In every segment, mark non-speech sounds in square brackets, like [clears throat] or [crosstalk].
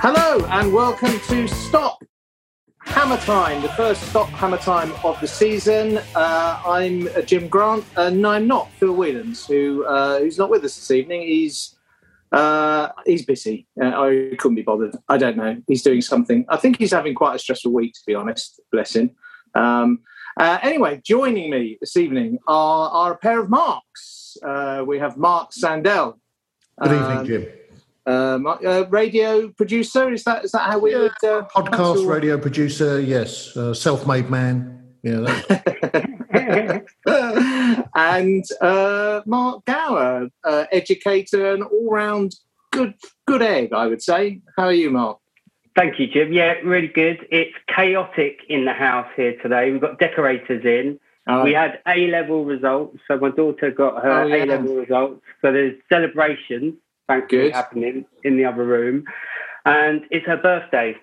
Hello and welcome to Stop Hammer Time, the first Stop Hammer Time of the season. Uh, I'm uh, Jim Grant, and I'm not Phil Whelans, who uh, who's not with us this evening. He's uh, he's busy. Uh, I couldn't be bothered. I don't know. He's doing something. I think he's having quite a stressful week, to be honest. Bless him. Um, uh, anyway, joining me this evening are, are a pair of Marks. Uh, we have Mark Sandell. Good evening, Jim. Um, uh, radio producer is that is that how we Yeah, would uh, Podcast, cancel- radio producer, yes. Uh, self-made man. Yeah, [laughs] and uh, Mark Gower, uh, educator and all round good good egg, I would say. How are you, Mark? Thank you, Jim. Yeah, really good. It's chaotic in the house here today. We've got decorators in. Uh, we had A level results. So my daughter got her Oh, yeah. A level results. So there's celebrations, thankfully, Good. happening in the other room. And it's her birthday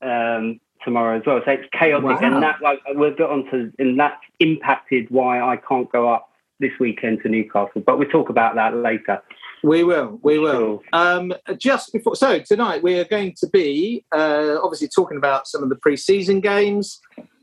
um, tomorrow as well. So it's chaotic. Wow. And that, like, we'll get on to, and that's impacted why I can't go up this weekend to Newcastle. But we'll talk about that later. we will, we will. Um, just before, so tonight we are going to be uh, obviously talking about some of the pre-season games,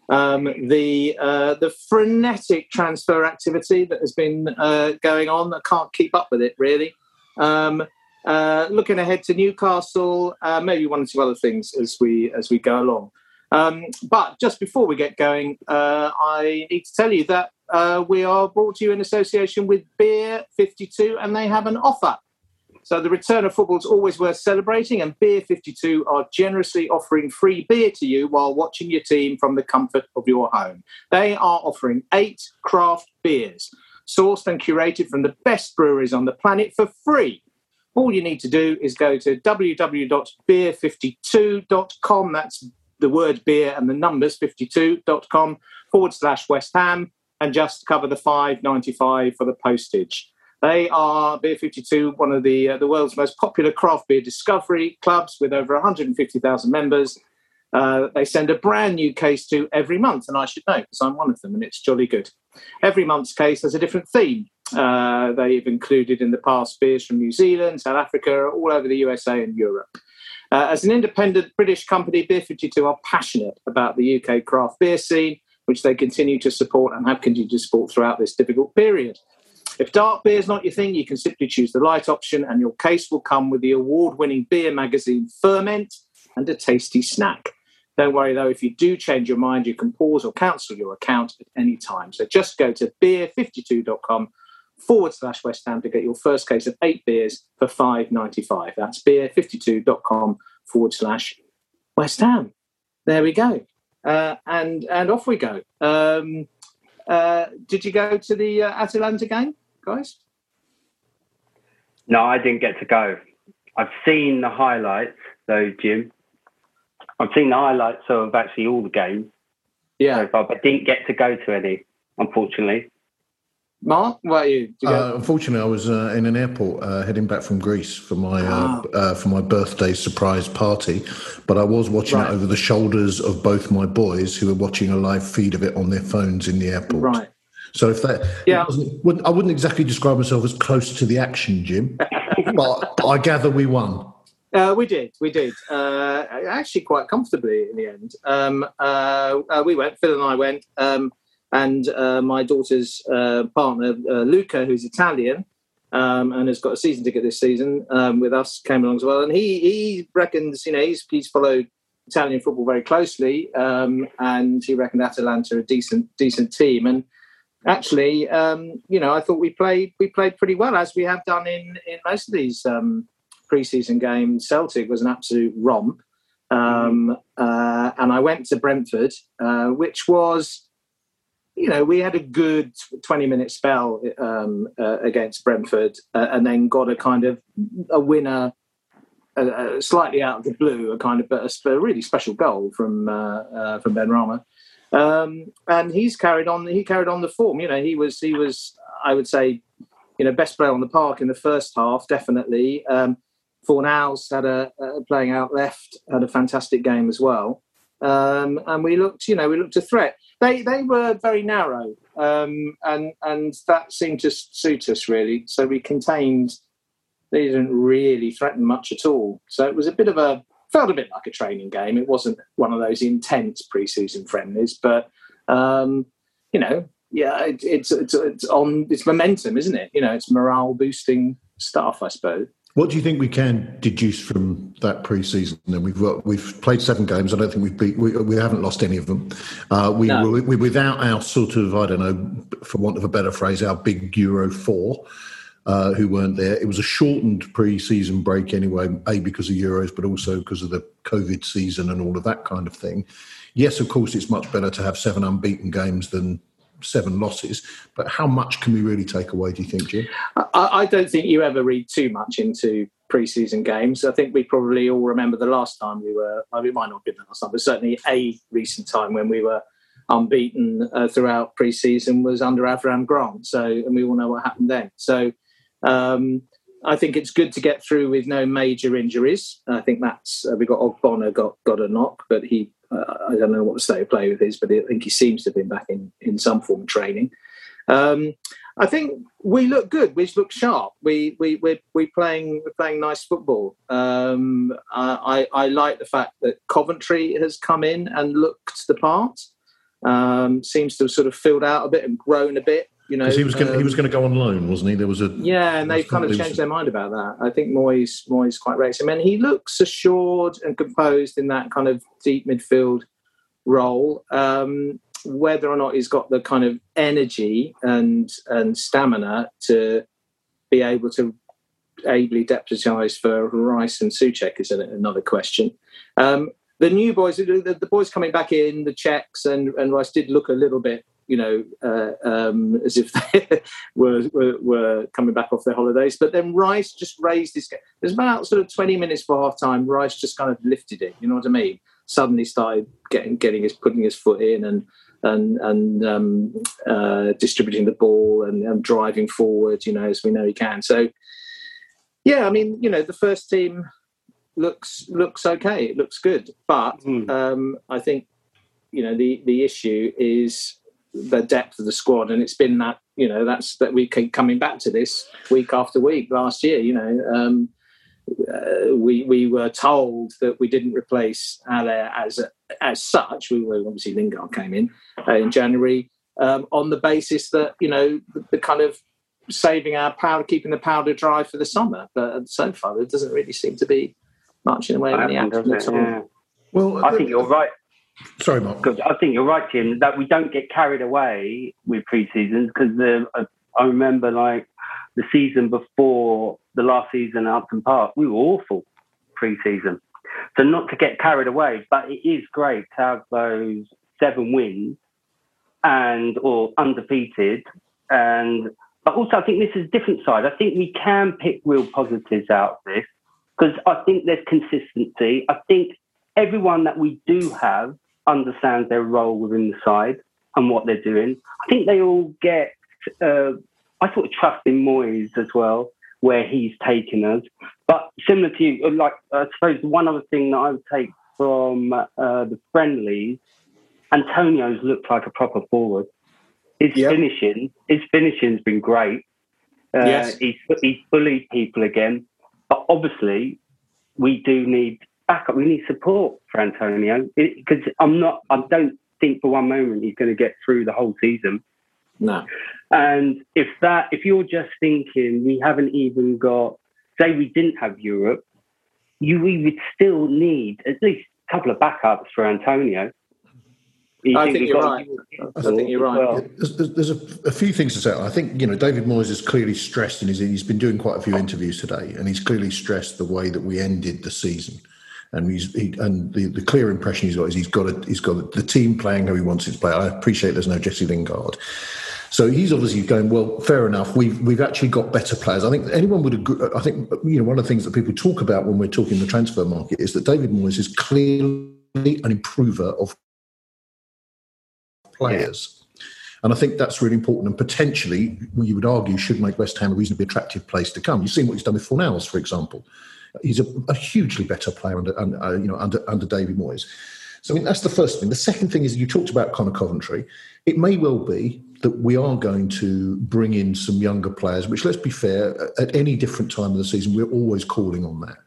um, the uh, the frenetic transfer activity that has been uh, going on. I can't keep up with it really. Um, uh, looking ahead to Newcastle, uh, maybe one or two other things as we as we go along. Um, but just before we get going, uh, I need to tell you that uh, we are brought to you in association with Beer 52, and they have an offer. So the return of football is always worth celebrating, and Beer 52 are generously offering free beer to you while watching your team from the comfort of your home. They are offering eight craft beers, sourced and curated from the best breweries on the planet for free. All you need to do is go to www.beer52.com. That's the word beer and the numbers 52.com forward slash West Ham and just cover the 5.95 for the postage. They are Beer 52, one of the uh, the world's most popular craft beer discovery clubs with over 150,000 members. Uh, they send a brand new case to every month, and I should know because I'm one of them, and it's jolly good. Every month's case has a different theme. Uh, they've included in the past beers from New Zealand, South Africa, all over the USA and Europe. Uh, as an independent British company, Beer 52 are passionate about the UK craft beer scene, which they continue to support and have continued to support throughout this difficult period. If dark beer is not your thing, you can simply choose the light option, and your case will come with the award winning beer magazine Ferment and a tasty snack. Don't worry though, if you do change your mind, you can pause or cancel your account at any time. So just go to beer52.com forward slash West Ham to get your first case of eight beers for five ninety five. That's beer52.com forward slash West Ham. There we go. Uh, and and off we go. Um, uh, did you go to the uh, Atalanta game, guys? No, I didn't get to go. I've seen the highlights, though, Jim. I've seen the highlights of actually all the games Yeah. so far, but didn't get to go to any, unfortunately. Mark, what about you? you uh, unfortunately, I was uh, in an airport uh, heading back from Greece for my uh, for my birthday surprise party, but I was watching Right. it over the shoulders of both my boys, who were watching a live feed of it on their phones in the airport. right. So if that, Yeah. wasn't- wouldn't- I wouldn't exactly describe myself as close to the action, Jim, [laughs] but I gather we won. Uh, we did, we did. Uh, actually, quite comfortably in the end. Um, uh, uh, we went. Phil and I went, um, and uh, my daughter's uh, partner, uh, Luca, who's Italian um, and has got a season ticket this season um, with us, came along as well. And he he reckons, you know, he's he's followed Italian football very closely, um, and he reckoned Atalanta a decent decent team. And actually, um, you know, I thought we played we played pretty well as we have done in in most of these. Um, preseason games. Celtic was an absolute romp. Um, uh, and I went to Brentford, uh, which was, you know, we had a good 20 minute spell um, uh, against Brentford uh, and then got a kind of a winner. Uh, uh, slightly out of the blue, a kind of a, a really special goal from uh, uh, from Benrahma, um, and he's carried on. He carried on the form. You know, he was he was I would say, you know, best player on the park in the first half, definitely. Um, Fornals had a playing out left had a fantastic game as well, um, and we looked, you know, we looked a threat. They they were very narrow, um, and and that seemed to suit us really. So we contained. They didn't really threaten much at all. So it was a bit of a felt a bit like a training game. It wasn't one of those intense preseason friendlies, but um, you know, yeah, it, it's it's it's on it's momentum, isn't it? You know, it's morale boosting stuff, I suppose. What do you think we can deduce from that pre-season? And we've we've played seven games. I don't think we've beat. We, we haven't lost any of them. Uh, we No. were we, without our sort of I don't know, for want of a better phrase, our big Euro four. Uh, who weren't there? It was a shortened pre-season break anyway, a because of Euros, but also because of the COVID season and all of that kind of thing. Yes, of course, it's much better to have seven unbeaten games than seven losses. But how much can we really take away? Do you think, Jim? I, I don't think you ever read too much into preseason games. I think we probably all remember the last time we were. I mean, it might not have been the last time, but certainly a recent time when we were unbeaten uh, throughout preseason was under Avram Grant. So, and we all know what happened then. So, um, I think it's good to get through with no major injuries. I think that's uh, we got Ogbonna got got a knock, but he I don't know what the state of play with is, but I think he seems to have been back in in some form of training. Um, I think we look good. We look sharp. We we we we playing we're playing nice football. Um, I, I I like the fact that Coventry has come in and looked the part. Um, seems to have sort of filled out a bit and grown a bit. You know, he was going, he um, was going to go on loan, wasn't he? There was a yeah, and they've kind of changed their mind about that. I think Moyes Moyes quite rates him, and he looks assured and composed in that kind of deep midfield role. Um, whether or not he's got the kind of energy and and stamina to be able to ably deputise for Rice and Soucek is another question. Um, the new boys, the, the boys coming back in, the Czechs and, and Rice did look a little bit, you know, uh, um, as if [laughs] they were, were were coming back off their holidays. But then Rice just raised his. There's about sort of 20 minutes for half time. Rice just kind of lifted it. You know what I mean? Suddenly started getting getting his putting his foot in and and and um, uh, distributing the ball and, and driving forward. You know, as we know he can. So yeah, I mean, you know, the first team looks looks okay. It looks good, but Hmm. um, I think you know the the issue is the depth of the squad, and it's been that you know that's that we keep coming back to this week after week. Last year, you know, um, uh, we we were told that we didn't replace Haller as a, as such. We were obviously Lingard came in uh, in January um, on the basis that you know the, the kind of saving our powder, keeping the powder dry for the summer. But so far, there doesn't really seem to be much in the way of any Happened, action at all. Yeah. well. I think you're right. Sorry, Mark. Because I think you're right, Jim, that we don't get carried away with pre-seasons because I, uh, I remember like the season before the last season at Upton Park, we were awful pre-season. So not to get carried away, but it is great to have those seven wins and or undefeated and but also I think this is a different side. I think we can pick real positives out of this because I think there's consistency. I think everyone that we do have understands their role within the side and what they're doing. I think they all get uh, I sort of trust in Moyes as well, where he's taken us. But similar to you, like I suppose one other thing that I would take from uh, the friendlies, Antonio's looked like a proper forward. His yep. finishing, his finishing's been great. Uh, yes. he's, he's bullied people again. But obviously, we do need backup. We need support for Antonio because I'm not. I don't think for one moment he's going to get through the whole season. No. And if that, if you're just thinking we haven't even got, say we didn't have Europe, you we would still need at least a couple of backups for Antonio. I think, you're right. I think you're right. Well. There's, there's a, a, few things to say. I think you know David Moyes is clearly stressed in his. He's been doing quite a few interviews today, and he's clearly stressed the way that we ended the season. And he's he, and the, the clear impression he's got is he's got a, he's got the team playing how he wants it to play. I appreciate there's no Jesse Lingard, so he's obviously going well. Fair enough. We've we've actually got better players. I think anyone would agree. I think you know one of the things that people talk about when we're talking the transfer market is that David Moyes is clearly an improver of players. And I think that's really important and potentially, you would argue, should make West Ham a reasonably attractive place to come. You've seen what he's done with Fornals, for example. He's a, a hugely better player under, under uh, you know, under, under David Moyes. So I mean, that's the first thing. The second thing is you talked about Conor Coventry. It may well be that we are going to bring in some younger players, which let's be fair, at any different time of the season, we're always calling on that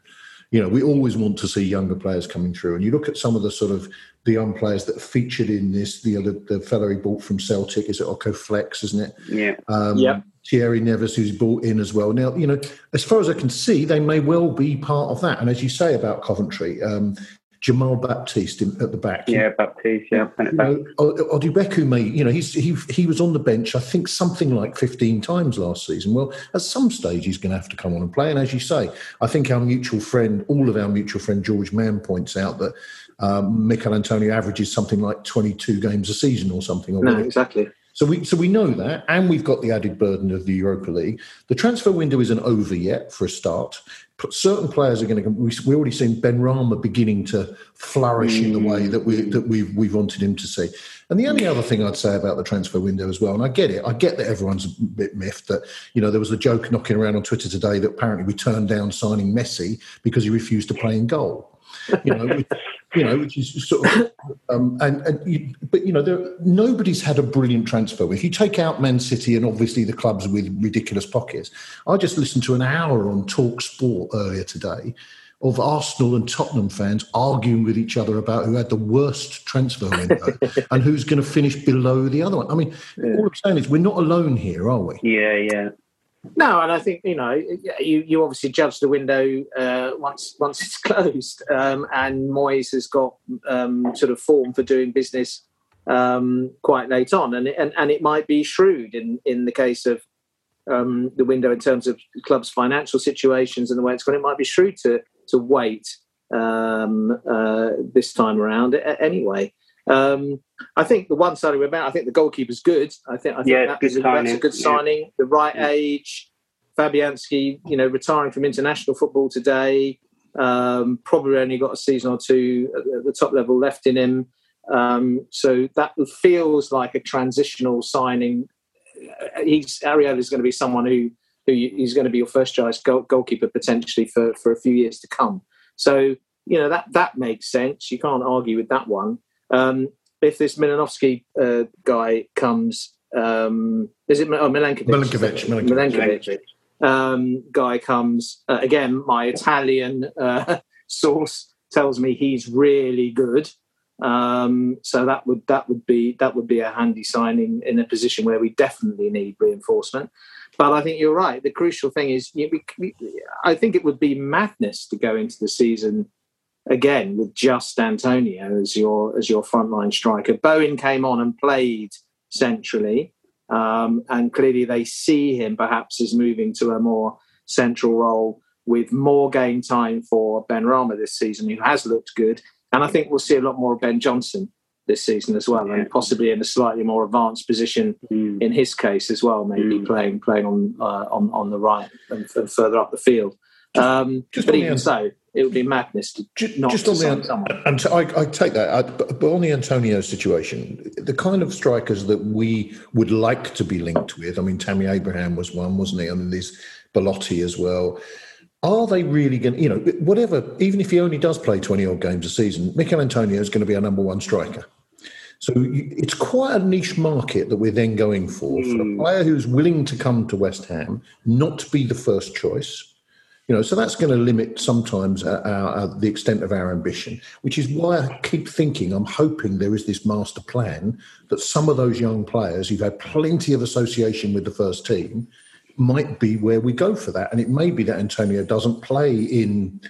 you know, we always want to see younger players coming through. And you look at some of the sort of the young players that featured in this, the other the fellow he bought from Celtic, is it Oko Flex, isn't it? Yeah. Um, yeah. Thierry Nevers, who's bought in as well. Now, you know, as far as I can see, they may well be part of that. And as you say about Coventry, um, Jamal Baptiste in, at the back. Yeah, Baptiste. Yeah, you know, Odubeko may, you know, he's he he was on the bench. I think something like fifteen times last season. Well, at some stage he's going to have to come on and play. And as you say, I think our mutual friend, all of our mutual friend George Mann points out that um, Michail Antonio averages something like twenty two games a season or something. Or No, exactly. So we so we know that, and we've got the added burden of the Europa League. The transfer window isn't over yet for a start. But certain players are going to. We we already seen Benrahma beginning to flourish mm. in the way that we that we we wanted him to see. And the only other thing I'd say about the transfer window as well, and I get it, I get that everyone's a bit miffed that you know there was a joke knocking around on Twitter today that apparently we turned down signing Messi because he refused to play in goal. You know, you know, which is sort of, um, and, and you, but you know, there, nobody's had a brilliant transfer. If you take out Man City and obviously the clubs with ridiculous pockets, I just listened to an hour on Talk Sport earlier today of Arsenal and Tottenham fans arguing with each other about who had the worst transfer window [laughs] and who's going to finish below the other one. I mean, yeah. all I'm saying is we're not alone here, are we? Yeah, yeah. No, and I think you know you, you obviously judge the window uh, once once [laughs] it's closed, um, and Moyes has got um, sort of form for doing business um, quite late on, and, and and it might be shrewd in in the case of um, the window in terms of clubs' financial situations and the way it's gone. It might be shrewd to to wait um, uh, this time around anyway. Um, I think the one side of about, I think the goalkeeper's good. I think, I think yeah, that a, that's a good signing. Yeah. The right yeah. age, Fabianski, you know, retiring from international football today. Um, probably only got a season or two at the top level left in him. Um, so that feels like a transitional signing. He's Areola is going to be someone who who he's going to be your first choice goal, goalkeeper potentially for for a few years to come. So you know that that makes sense. You can't argue with that one. Um, if this Milanovsky uh, guy comes, um, is it oh, Milenkovic? Milenkovic. Milenkovic. Um, guy comes uh, again. My Italian uh, [laughs] source tells me he's really good. Um, so that would that would be that would be a handy signing in a position where we definitely need reinforcement. But I think you're right. The crucial thing is, you know, we, we, I think it would be madness to go into the season again with just Antonio as your as your frontline striker. Bowen came on and played centrally, um, and clearly they see him perhaps as moving to a more central role with more game time for Benrahma this season, who has looked good. And I think we'll see a lot more of Ben Johnson this season as well, yeah. and possibly in a slightly more advanced position mm. in his case as well, maybe mm. playing playing on uh, on on the right and, further up the field. Um, just but even so, it would be madness to just, not just to on sign the someone. and so I, I take that, I, but on the Antonio situation, the kind of strikers that we would like to be linked with. I mean, Tammy Abraham was one, wasn't he? I mean, there's Belotti as well. Are they really going to, you know, whatever, even if he only does play 20 odd games a season, Michail Antonio is going to be our number one striker. So it's quite a niche market that we're then going for. For a hmm. player who's willing to come to West Ham, not to be the first choice. You know, so that's going to limit sometimes our, our, our- the extent of our ambition, which is why I keep thinking, I'm hoping there is this master plan that some of those young players who've had plenty of association with the first team might be where we go for that. And it may be that Antonio doesn't play in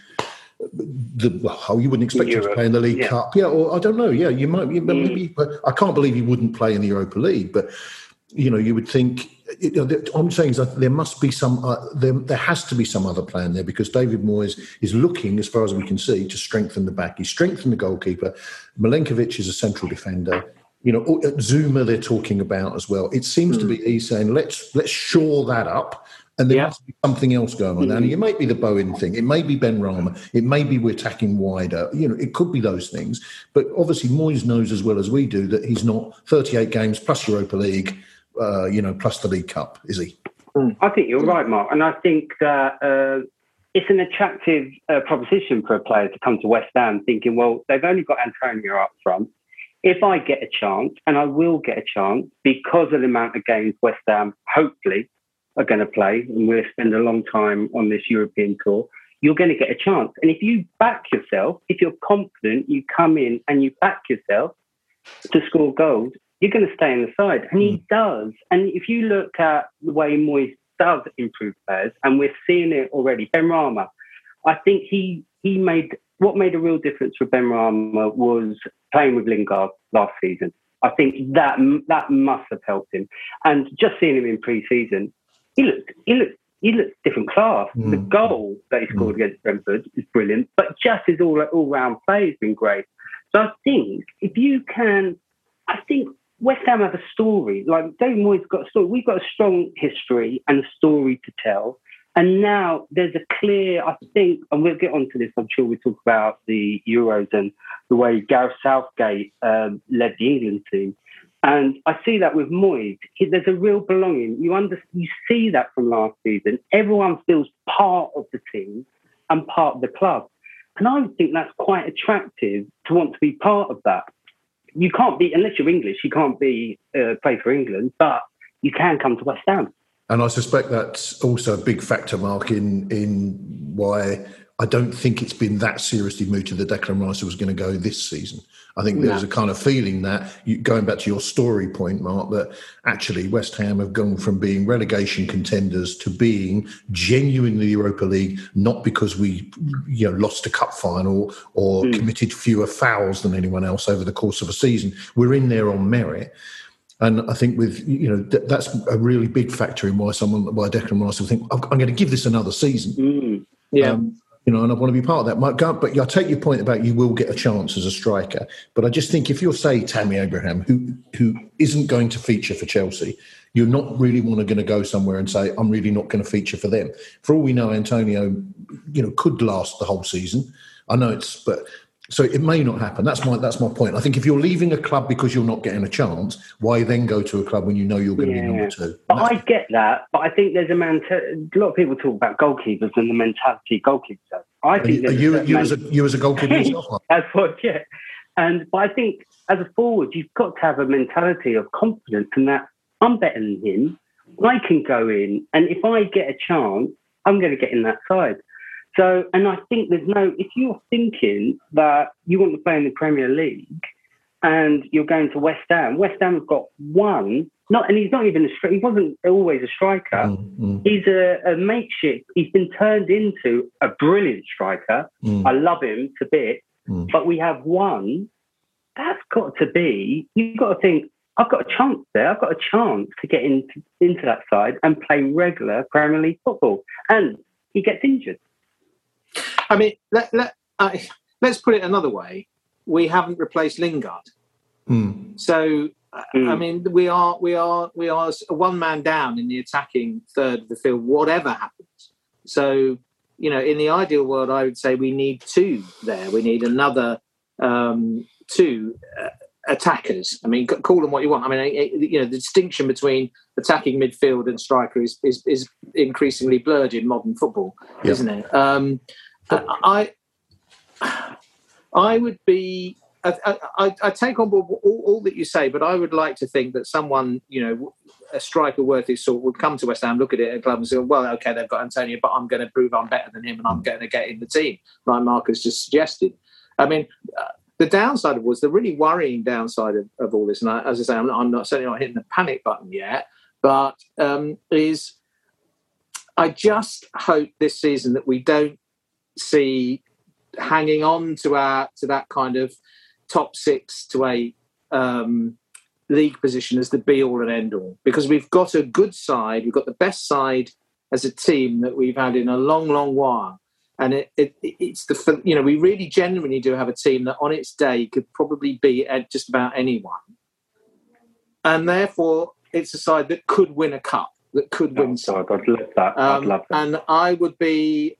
the well, you wouldn't expect him to play in the League yeah. Cup, yeah, or I don't know, yeah, you might, you, mm. maybe, I can't believe he wouldn't play in the Europa League, but you know, you would think. You know, I'm saying is that there must be some, uh, there, there has to be some other plan there because David Moyes is looking, as far as we can see, to strengthen the back. He's strengthened the goalkeeper. Milenkovic is a central defender. You know, uh, Zouma they're talking about as well. It seems to be he's saying let's let's shore that up, and there Yeah. must be something else going on. And it might be the Bowen thing. It may be Benrahma. It may be we're attacking wider. You know, it could be those things. But obviously, Moyes knows as well as we do that he's not 38 games plus Europa League, uh, you know, plus the League Cup, is he? I think you're right, Mark, and I think that uh, it's an attractive uh, proposition for a player to come to West Ham, thinking, well, they've only got Antonio up front. If I get a chance, and I will get a chance because of the amount of games West Ham hopefully are going to play, and we'll spend a long time on this European tour, you're going to get a chance. And if you back yourself, if you're confident, you come in and you back yourself to score goals, you're going to stay in the side. And he mm. does. And if you look at the way Moyes does improve players, and we're seeing it already, Benrahma, I think he he made what made a real difference for Benrahma was playing with Lingard last season. I think that that must have helped him. And just seeing him in pre-season, he looked he looked he looked different class. The mm. goal that he mm. scored against Brentford is brilliant, but just his all all round play has been great. So I think if you can, I think West Ham have a story. Like David Moyes got a story. We've got a strong history and a story to tell. And now there's a clear, I think, and we'll get onto this. I'm sure we talk about the Euros and the way Gareth Southgate um, led the England team. And I see that with Moyes. He, there's a real belonging. You under, you see that from last season. Everyone feels part of the team and part of the club. And I think that's quite attractive to want to be part of that. You can't be, unless you're English, you can't be uh, play for England, but you can come to West Ham. And I suspect that's also a big factor, Mark, in in why I don't think it's been that seriously mooted that Declan Rice was going to go this season. I think there's a kind of feeling that, you, going back to your story point, Mark, that actually West Ham have gone from being relegation contenders to being genuinely Europa League, not because we you know lost a cup final or committed fewer fouls than anyone else over the course of a season. We're in there on merit. And I think with you know th- that's a really big factor in why someone why Declan Rice will think I'm, I'm going to give this another season. Mm. Yeah. Um, you know, and I want to be part of that. My God, but I take your point about you will get a chance as a striker. But I just think if you're say Tammy Abraham, who who isn't going to feature for Chelsea, you're not really want to going to go somewhere and say I'm really not going to feature for them. For all we know, Antonio, you know, could last the whole season. I know it's, but so it may not happen. That's my that's my point. I think if you're leaving a club because you're not getting a chance, why then go to a club when you know you're going to be number two? But I get that. But I think there's a man. A lot of people talk about goalkeepers and the mentality goalkeepers have. I Are think you, are you, you as a you as a goalkeeper yourself? That's what, yeah. And but I think as a forward, you've got to have a mentality of confidence and that I'm better than him. I can go in, and if I get a chance, I'm going to get in that side. So, and I think there's no. If you're thinking that you want to play in the Premier League and you're going to West Ham, West Ham have got one. Not, and he's not even a he wasn't always a striker. Mm, He's a, a makeshift. He's been turned into a brilliant striker. mm, I love him to bits, Mm. but we have one. That's got to be. You've got to think. I've got a chance there. I've got a chance to get into into that side and play regular Premier League football. And he gets injured. I mean, let, let, uh, let's put it another way. We haven't replaced Lingard. mm. So, Mm. I mean, we are we are we are one man down in the attacking third of the field, whatever happens. So, you know, in the ideal world, I would say we need two there. We need another um, two uh, attackers. I mean, call them what you want. I mean, you know, the distinction between attacking midfield and striker is is, is increasingly blurred in modern football, yeah. isn't it? Um, I I would be. I, I, I, take on board all, all, that you say, but I would like to think that someone, you know, a striker worth his sort would come to West Ham, look at it at club and say, well, okay, they've got Antonio, but I'm going to prove I'm better than him and I'm going to get in the team, like Marcus just suggested. I mean, uh, the downside was the really worrying downside of, of all this, and I, as I say, I'm not, I'm not, certainly not hitting the panic button yet, but um, is I just hope this season that we don't see hanging on to our to that kind of top six to eight um, league position as the be all and end all because we've got a good side, we've got the best side as a team that we've had in a long, long while. And it, it, it's the you know we really genuinely do have a team that on its day could probably beat just about anyone, and therefore it's a side that could win a cup, that could win. Oh, God, I'd love that. Um, I'd love that. And I would be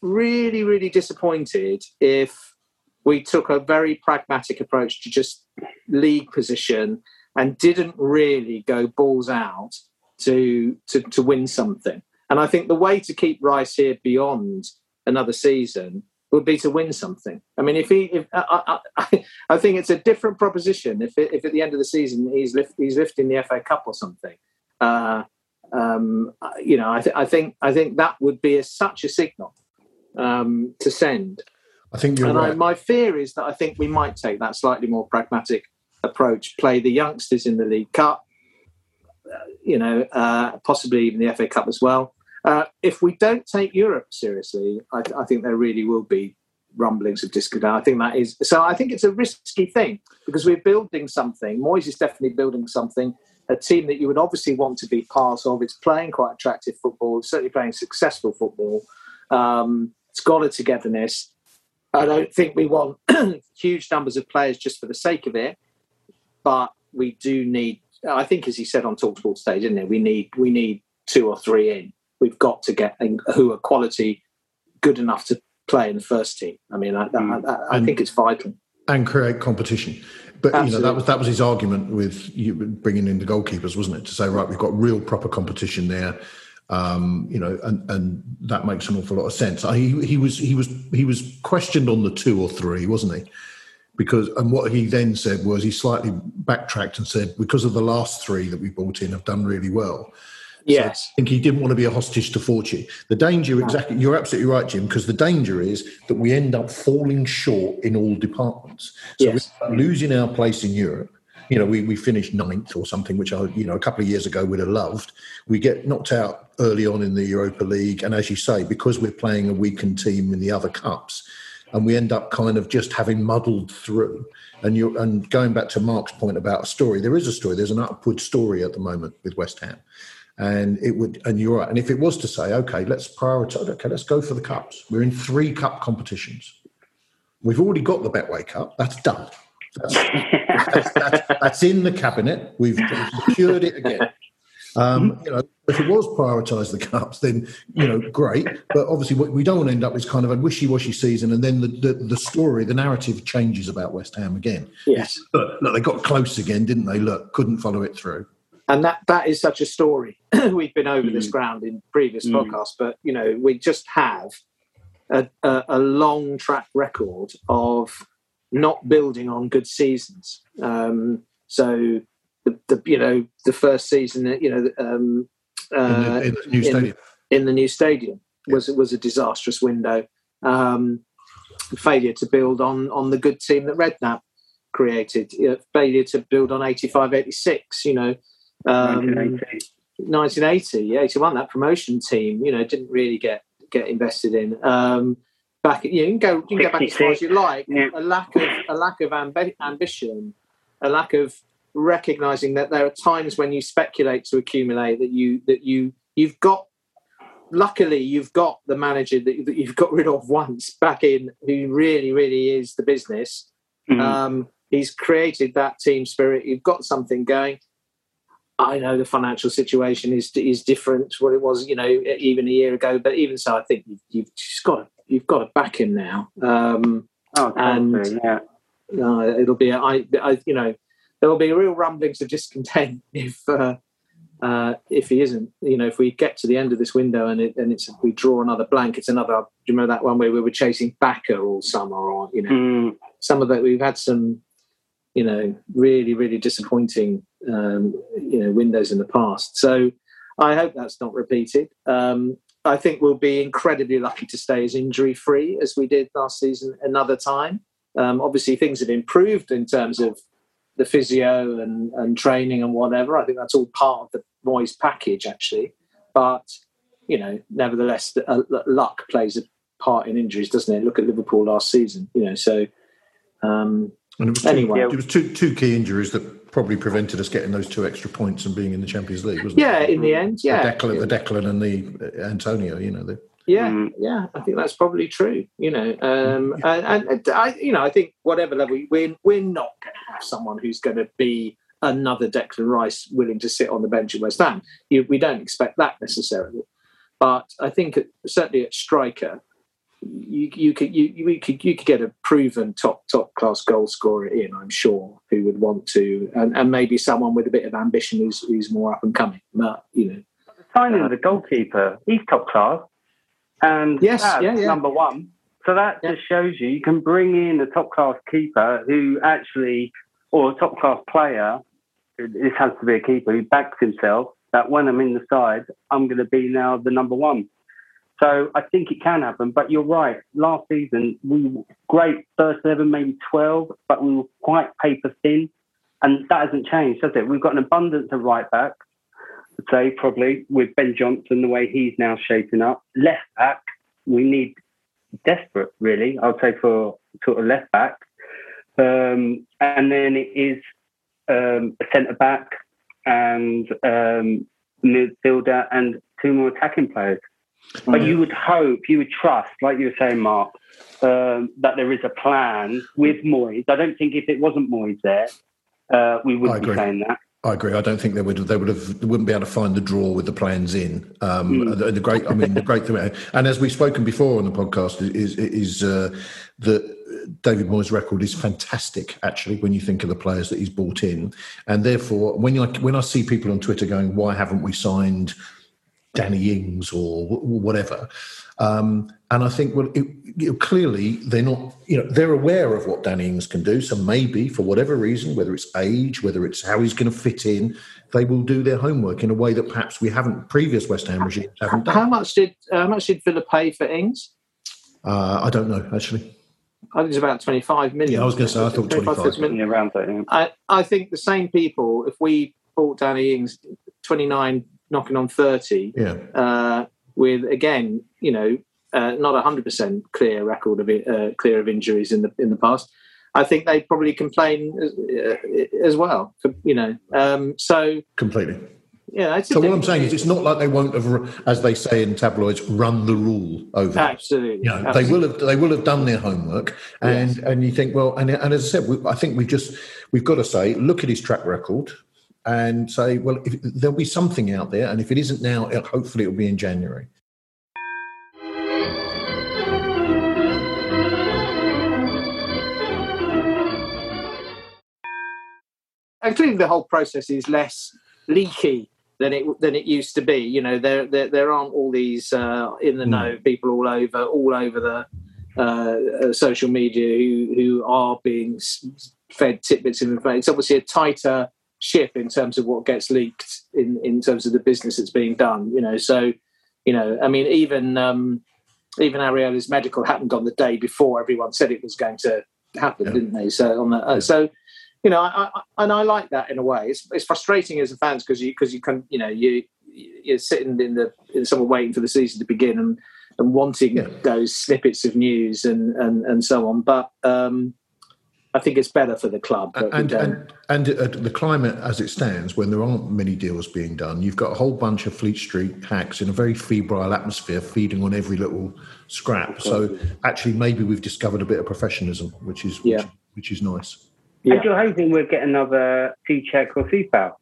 really, really disappointed if we took a very pragmatic approach to just league position and didn't really go balls out to to, to win something. And I think the way to keep Rice here beyond another season would be to win something. I mean, if he, if, I, I, I [laughs] think it's a different proposition if, if at the end of the season he's lift, he's lifting the FA Cup or something. Uh, um, you know, I, th- I, think I think that would be a, such a signal um, to send. I think you're and right. I, my fear is that I think we might take that slightly more pragmatic approach, play the youngsters in the League Cup, uh, you know, uh, possibly even the FA Cup as well. Uh, if we don't take Europe seriously, I, I, think there really will be rumblings of discontent. I think that is so. I think it's a risky thing because we're building something. Moyes is definitely building something. A team that you would obviously want to be part of. It's playing quite attractive football. It's certainly playing successful football. Um, it's got a togetherness. I don't think we want [clears throat] huge numbers of players just for the sake of it but we do need. I think, as he said on Talksport stage, isn't it? We need we need two or three in. We've got to get who are quality, good enough to play in the first team. I mean, I, mm. I, I and, think it's vital and create competition. But Absolutely. you know that was that was his argument with you bringing in the goalkeepers, wasn't it? To say right, we've got real proper competition there. Um, you know, and, and that makes an awful lot of sense. He, he was he was he was questioned on the two or three, wasn't he? because and what he then said was he slightly backtracked and said because of the last three that we brought in have done really well. Yes, so I think he didn't want to be a hostage to fortune. The danger, exactly, you're absolutely right, Jim, because the danger is that we end up falling short in all departments. So yes. losing our place in Europe. You know, we, we finished ninth or something, which I, you know, a couple of years ago would have loved. We get knocked out early on in the Europa League, and as you say, because we're playing a weakened team in the other cups, and we end up kind of just having muddled through. And you and going back to Mark's point about a story, there is a story. There's an upward story at the moment with West Ham, and it would. And you're right. And if it was to say, okay, let's prioritize. Okay, let's go for the cups. We're in three cup competitions. We've already got the Betway Cup. That's done. That's, that's, that's, that's in the cabinet. We've secured it again. Um, you know, if it was prioritise the cups, then you know, great. But obviously, what we don't want to end up is kind of a wishy-washy season, and then the, the, the story, the narrative changes about West Ham again. Yes, look, look, they got close again, didn't they? Look, couldn't follow it through. And that that is such a story. [clears throat] We've been over mm. this ground in previous mm. podcasts, but you know, we just have a, a, a long track record of not building on good seasons. Um, so the, the you know the first season you know um, uh, in, the, in, the, new stadium in, in the new stadium was was a disastrous window. Um, failure to build on on the good team that Redknapp created. You know, failure to build on 85, 86, You know, um, 1980. 1980, 81. That promotion team, you know, didn't really get get invested in. Um, back, you, know, you can go, you can go back as far as you like. Yeah. A lack of a lack of amb- ambition, a lack of recognizing that there are times when you speculate to accumulate that you that you you've got luckily you've got the manager that, that you've got rid of once back in who really really is the business mm. um, he's created that team spirit you've got something going I know the financial situation is is different to what it was, you know, even a year ago. But even so, I think you've, you've just got you've got to back him now. Um, Oh, And- yeah. no, it'll be, I, I, you know, there will be real rumblings of discontent [laughs] if uh, uh, if he isn't. You know, if we get to the end of this window and it, and it's we draw another blank, it's another. Do you remember that one where we were chasing backer all summer, or you know, Mm, some of that we've had some, you know, really really disappointing, um, you know, windows in the past. So I hope that's not repeated. Um, I think we'll be incredibly lucky to stay as injury free as we did last season another time. Um, obviously, things have improved in terms of the physio and, and training and whatever. I think that's all part of the Moyes package, actually. But you know, nevertheless, uh, luck plays a part in injuries, doesn't it? Look at Liverpool last season. You know, so um, And it was two, Anyway. it was two two key injuries that probably prevented us getting those two extra points and being in the Champions League, wasn't yeah, it? in the end, yeah, The Declan, the Declan and the uh, Antonio, you know, the, Yeah, Mm. yeah, I think that's probably true. You know, um, and, and, and I, you know, I think whatever level we're we're not going to have someone who's going to be another Declan Rice willing to sit on the bench at West Ham. You, we don't expect that necessarily, but I think at, certainly at striker, you you could you you could you could get a proven top top class goal scorer in. I'm sure who would want to, and, and maybe someone with a bit of ambition who's who's more up and coming. But you know, signing of the goalkeeper, he's top class. And Yes, yeah, yeah. number one. So that Yeah. just shows you you can bring in a top class keeper who actually, or a top class player, this has to be a keeper who backs himself that when I'm in the side, I'm going to be now the number one. So I think it can happen. But you're right. Last season, we great first 11, maybe 12, but we were quite paper thin. And that hasn't changed, has it? We've got an abundance of right backs. I'd say probably with Ben Johnson the way he's now shaping up. Left back, we need desperate really. I'd say for sort of left back, um, and then it is um, a centre back and um, midfielder and two more attacking players. But you would hope, you would trust, like you were saying, Mark, um, that there is a plan with Moyes. I don't think if it wasn't Moyes there, uh, we wouldn't be saying that. I agree. I don't think they would. They would have. They wouldn't be able to find the draw with the plans in. Um, Hmm. the, the great. I mean, the great thing. And as we've spoken before on the podcast, is is uh, that David Moyes' record is fantastic. Actually, when you think of the players that he's brought in, and therefore, when you when I see people on Twitter going, "Why haven't we signed Danny Ings or whatever?" Um, and I think, well, it, you know, clearly they're not, you know, they're aware of what Danny Ings can do. So maybe for whatever reason, whether it's age, whether it's how he's going to fit in, they will do their homework in a way that perhaps we haven't, previous West Ham regimes haven't done. how much did how much did Villa pay for Ings? Uh, I don't know, actually. I think it's about 25 million. Yeah, I was gonna say, I thought 25. 30 million. Yeah, around that. Yeah. I, I think the same people, if we bought Danny Ings 29 knocking on 30, Yeah. uh, with again, you know, uh, not a 100% clear record of it, uh, clear of injuries in the in the past, I think they'd probably complain as, uh, as well. You know, um, so Completely. yeah. So what I'm saying is, it's not like they won't have, as they say in tabloids, run the rule over. absolutely. you know, they will have they will have done their homework, and and you think, well, and and as I said, we, I think we just we've got to say, look at his track record, and say, well, if, there'll be something out there, and if it isn't now, it, hopefully it'll be in January. I think the whole process is less leaky than it than it used to be. You know, there there, there aren't all these uh, in the know people all over all over the uh, uh, social media who who are being fed tidbits of information. It's obviously a tighter ship in terms of what gets leaked in in terms of the business that's being done. You know, so you know, I mean, even um, even Areola's medical happened on the day before everyone said it was going to happen, Yeah. didn't they? So on the uh, so you know, I, I, and I like that in a way. It's, it's frustrating as a fan because you because you can you know you you're sitting in the in someone waiting for the season to begin and and wanting Yeah. those snippets of news and and and so on. But um, I think it's better for the club. that and and, and uh, the climate as it stands, when there aren't many deals being done, you've got a whole bunch of Fleet Street hacks in a very febrile atmosphere, feeding on every little scrap. So actually, maybe we've discovered a bit of professionalism, which is Yeah. which, which is nice. Yeah. And you're hoping we'll get another Soucek or Coufal.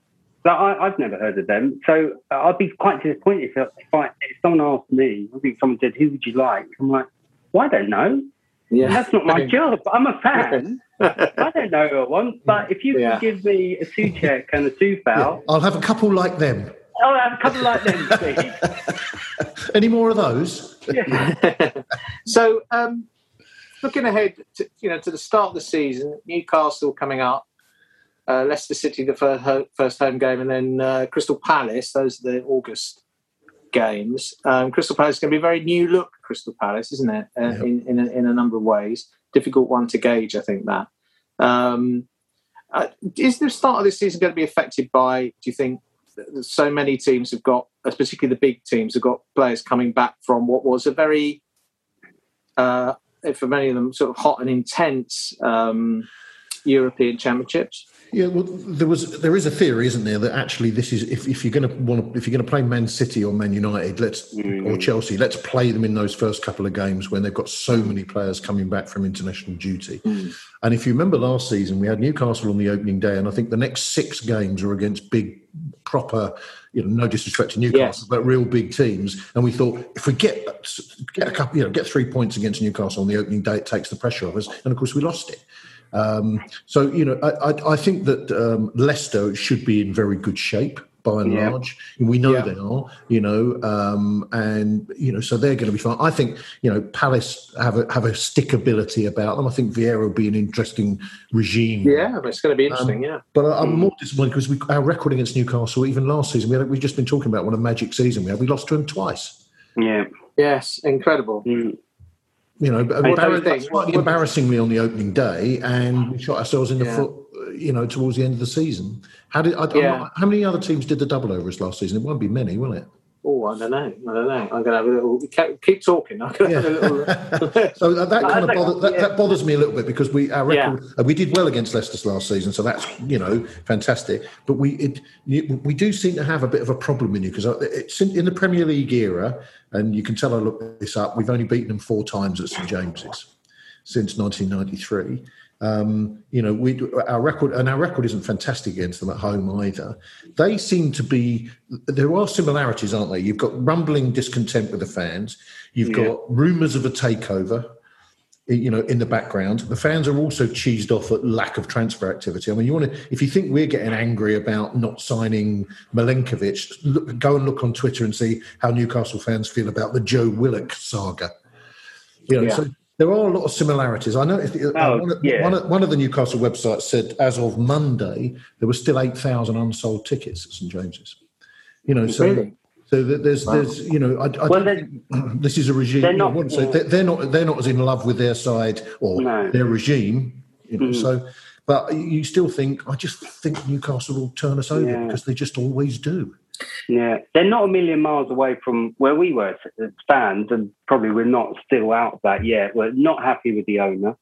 Like, I, have never heard of them, so I'd be quite disappointed if, if, I, if someone asked me. I think someone said, "Who would you like?" I'm like, "Well, I don't know. Yeah, and that's not my [laughs] job. I'm a fan. I don't know who I want, but if you yeah. can give me a Soucek and a Coufal, yeah. I'll have a couple like them. I'll have a couple like them, [laughs] please. Any more of those? Yeah. [laughs] so, um, looking ahead, to, you know, to the start of the season, Newcastle coming up uh, Leicester City the first home, first home game, and then uh, Crystal Palace. Those are the August games. Um, Crystal Palace is going to be a very new look. Crystal Palace, isn't it? Uh, yep. In in a, in a, number of ways, difficult one to gauge. I think that. Um, uh, is the start of this season going to be affected by? Do you think so many teams have got, particularly the big teams, have got players coming back from what was a very, uh, for many of them, sort of hot and intense um, European Championships? Yeah, well, there was there is a theory, isn't there, that actually this is if, if you're going to want to, if you're going to play Man City or Man United, let's mm. or Chelsea, let's play them in those first couple of games when they've got so many players coming back from international duty. Mm. And if you remember last season, we had Newcastle on the opening day, and I think the next six games were against big, proper, you know, no disrespect to Newcastle, yes. but real big teams. And we thought if we get get a couple, you know, get three points against Newcastle on the opening day, it takes the pressure off us. And of course, we lost it. Um, so you know, I, I, I think that um, Leicester should be in very good shape by and yeah. large. We know yeah. they are, you know, um, and you know, so they're going to be fine. I think you know, Palace have a have a stickability about them. I think Vieira will be an interesting regime. Yeah, it's going to be interesting. Um, yeah, but I'm more disappointed because we, our record against Newcastle, even last season, we had, we've just been talking about one a magic season we had. We lost to them twice. Yeah. Yes, incredible. Mm you know, embar- slightly embarrassingly on the opening day, and we shot ourselves in the yeah. foot, uh, you know, towards the end of the season. How did I, yeah. how many other teams did the double over us last season? It won't be many, will it? Oh, I don't know. I don't know. I'm going to have a little. Keep talking. I'm going to yeah. have a little. [laughs] so that, that kind of bother, that, that, bothers me a little bit because we our record yeah. Uh, we did well against Leicester last season, so that's you know fantastic. But we it, we do seem to have a bit of a problem in you because it's in, in the Premier League era, and you can tell I looked this up. We've only beaten them four times at St James's since 1993. Um, you know, we our record and our record isn't fantastic against them at home either. They seem to be there are similarities, aren't they? You've got rumbling discontent with the fans. You've yeah. got rumours of a takeover. You know, in the background, the fans are also cheesed off at lack of transfer activity. I mean, you want to, if you think we're getting angry about not signing Milenkovic, look, go and look on Twitter and see how Newcastle fans feel about the Joe Willock saga. You know, yeah. so there are a lot of similarities. I know uh, oh, one, of, yeah. one, of, one, of, the Newcastle websites said as of Monday there were still eight thousand unsold tickets at St James's. You know, so really? so there's wow. there's you know I, I well, [clears throat] this is a regime. They're not, you know, so they're, they're, not they're not as in love with their side or no. their regime. You know, mm. so but you still think I just think Newcastle will turn us over yeah. because they just always do. Yeah, they're not a million miles away from where we were as fans, and probably we're not still out of that yet. We're not happy with the owner.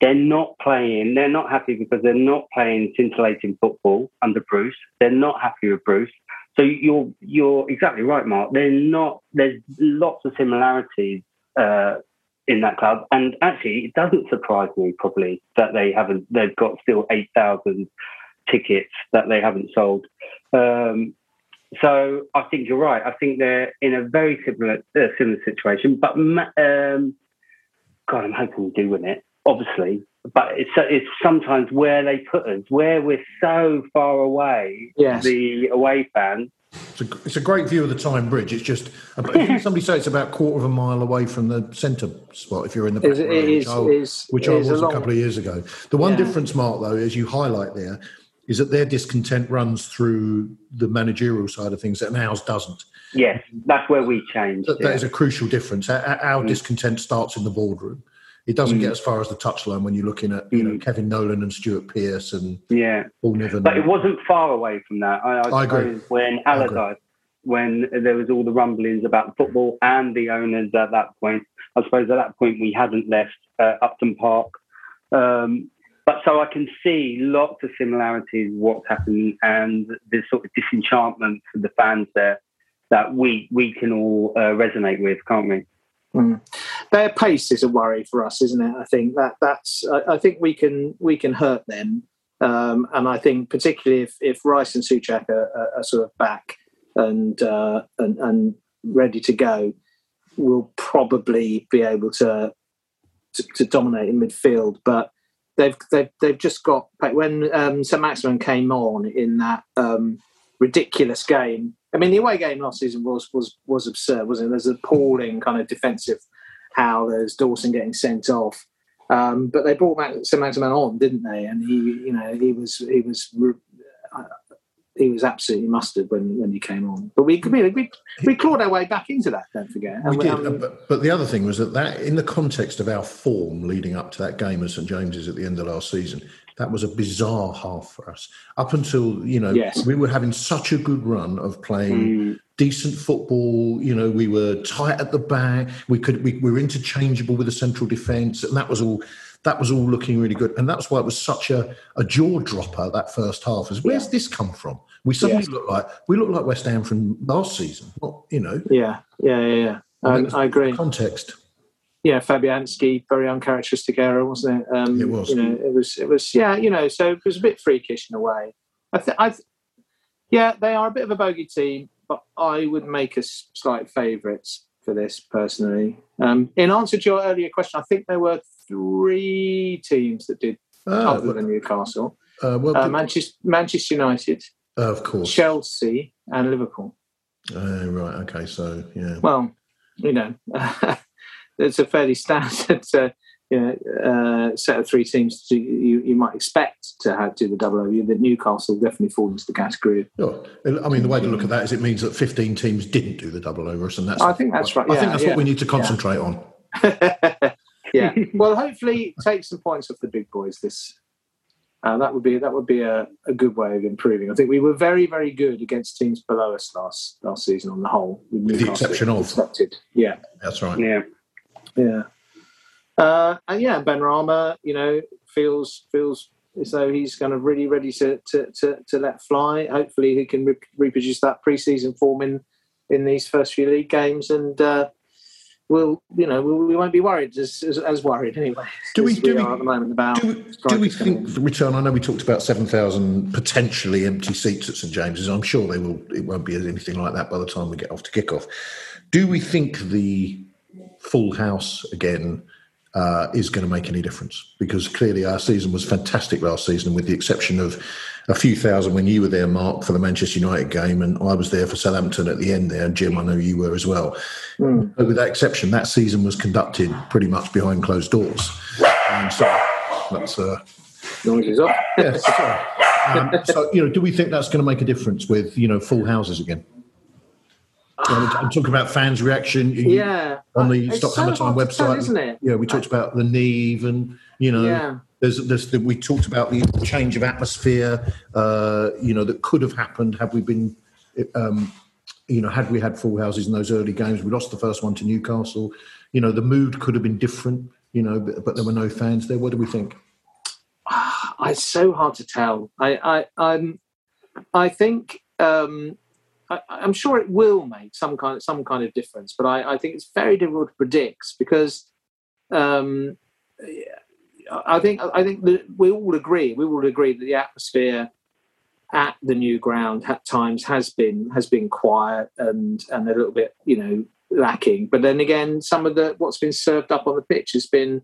They're not playing. They're not happy because they're not playing scintillating football under Bruce. They're not happy with Bruce. So you're you're exactly right, Mark. They're not. There's lots of similarities uh, in that club, and actually, it doesn't surprise me probably that they haven't. They've got still eight thousand tickets that they haven't sold. Um, so I think you're right. I think they're in a very similar uh, similar situation. But um, God, I'm hoping we do win it, obviously. But it's it's sometimes where they put us, where we're so far away. Yes. the away fans. It's a, it's a great view of the Tyne Bridge. It's just somebody say it's about a quarter of a mile away from the centre spot if you're in the back row, which, I, which I was a, long, a, couple of years ago. The one yeah. difference, Mark, though, as you highlight there, is that their discontent runs through the managerial side of things and ours doesn't. Yes, that's where we change. That, yeah. that is a crucial difference. Our, our mm. discontent starts in the boardroom. It doesn't mm. get as far as the touchline when you're looking at you mm. know Kevin Nolan and Stuart Pearce and yeah, Paul Nevin. But it wasn't far away from that. I, I, I agree. When Allardyce, when there was all the rumblings about football and the owners at that point, I suppose at that point we hadn't left uh, Upton Park. Um, but so I can see lots of similarities what's happened and this sort of disenchantment for the fans there that we we can all uh, resonate with, can't we? Mm. Their pace is a worry for us, isn't it? I think that that's. I, I, think we can we can hurt them Um, and I think particularly if, if Rice and Souček are, are, are sort of back and, uh, and and ready to go, we'll probably be able to to, to dominate in midfield. But they've they've they've just got when um, St came on in that um, ridiculous game. I mean, the away game last season was was was absurd, wasn't it? There's appalling kind of defensive how there's Dawson getting sent off. Um, but they brought St Maximin on, didn't they? And he, you know, he was he was uh, he was absolutely mustard when, when he came on. But we, we, we clawed our way back into that, don't forget. we did. Um, but, but, the other thing was that, that, in the context of our form leading up to that game at St James's at the end of last season, that was a bizarre half for us. Up until, you know, yes. we were having such a good run of playing mm. decent football. You know, we were tight at the back. We could we, we were interchangeable with the central defence. And that was all that was all looking really good. And that's why it was such a, a jaw dropper that first half. Is where's yeah. this come from? We suddenly yeah. look like we look like West Ham from last season. You know. Yeah, yeah, yeah. yeah. Um, I agree. Context. Yeah, Fabianski, very uncharacteristic error, wasn't it? Um, it was. You know, it was. It was. Yeah, you know. So it was a bit freakish in a way. I think. I. Th- yeah, they are a bit of a bogey team, but I would make us slight favourites for this personally. Um, in answer to your earlier question, I think there were three teams that did oh, other than Newcastle. Uh, well, uh, Manchester, Manchester United, uh, of course, Chelsea, and Liverpool. Uh, right. Okay. So yeah. Well, you know, [laughs] it's a fairly [laughs] standard. Uh, you know, uh, set of three teams to, you, you might expect to have do the double O. That Newcastle definitely falls into the category. Sure. I mean, the way to look at that is it means that 15 teams didn't do the double overs, and that's. I think that's right. I think that's yeah. what we need to concentrate yeah. on. [laughs] yeah. [laughs] Well, hopefully, take some points off the big boys this. Uh, that would be that would be a, a good way of improving. I think we were very very good against teams below us last last season on the whole. With the exception of expected. Yeah, that's right. Yeah, yeah, uh, and yeah, Benrahma, you know, feels feels as though he's kind of really ready to to to, to let fly. Hopefully, he can re- reproduce that preseason form in in these first few league games and. Uh, we'll you know we, we won't be worried as, as, as worried anyway. Do we, do we, at the moment about do, do we think the return? I know we talked about seven thousand potentially empty seats at St James's. I'm sure they will. It won't be anything like that by the time we get off to kick off. Do we think the full house again? Uh, is going to make any difference because clearly our season was fantastic last season, with the exception of a few thousand when you were there, Mark, for the Manchester United game, and I was there for Southampton at the end there. And Jim, I know you were as well. Mm. But with that exception, that season was conducted pretty much behind closed doors. And so that's. Uh, Noises off. [laughs] yes. um, so, you know, do we think that's going to make a difference with, you know, full houses again? I'm talking about fans' reaction. Yeah, on the Stop so Hammer Time website, tell, isn't it? Yeah, we talked about the knee, and you know, yeah. There's, there's the, we talked about the change of atmosphere, uh, you know, that could have happened had we been, um, you know, had we had full houses in those early games. We lost the first one to Newcastle. You know, the mood could have been different. You know, but, but there were no fans there. What do we think? It's so hard to tell. I, I, I'm, I think. Um, I, am sure it will make some kind of some kind of difference, but I, I think it's very difficult to predict because um, I think I think that we all agree we all agree that the atmosphere at the new ground at times has been has been quiet and and a little bit you know lacking. But then again, some of the what's been served up on the pitch has been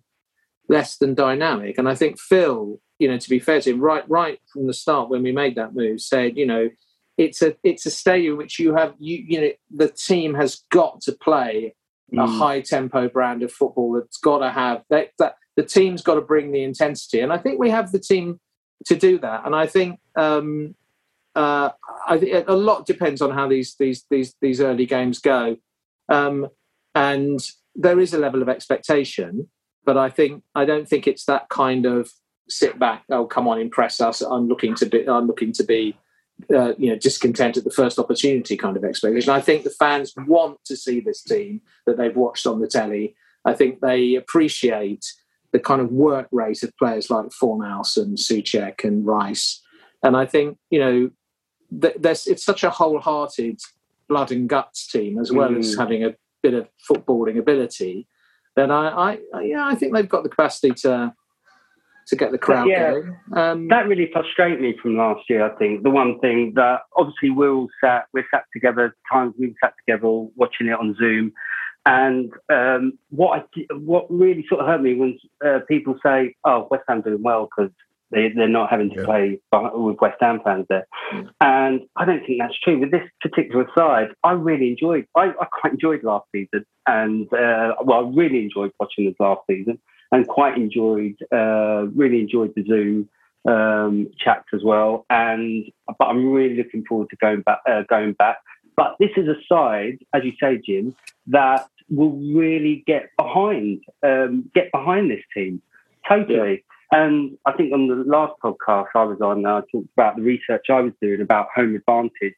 less than dynamic. And I think Phil, you know, to be fair to him, right right from the start when we made that move, said you know it's a it's a stadium which you have you you know the team has got to play mm. a high tempo brand of football that's got to have that, that the team's got to bring the intensity, and I think we have the team to do that. And I think um, uh, I think a lot depends on how these these these these early games go, um, and there is a level of expectation, but I think I don't think it's that kind of sit back. Oh, come on, impress us. I'm looking to be. I'm looking to be. Uh, you know, discontent at the first opportunity kind of expectation. I think the fans want to see this team that they've watched on the telly. I think they appreciate the kind of work rate of players like Fornals and Souček and Rice. And I think, you know, there's, it's such a wholehearted blood and guts team as well mm. as having a bit of footballing ability that I, I, yeah, I think they've got the capacity to to get the crowd yeah, going. Um, that really frustrated me from last year. I think the one thing that obviously we're all sat, we're sat together. Times we've sat together watching it on Zoom, and um, what I, what really sort of hurt me was uh, people say, "Oh, West Ham doing well because they, they're not having to yeah. play with West Ham fans there. Mm. And I don't think that's true. With this particular side, I really enjoyed, I, I quite enjoyed last season. And, uh, well, I really enjoyed watching this last season and quite enjoyed, uh, really enjoyed the Zoom um, chats as well. And, but I'm really looking forward to going back, uh, going back. But this is a side, as you say, Jim, that will really get behind, um, get behind this team totally. Yeah. And I think on the last podcast I was on, I talked about the research I was doing about home advantage.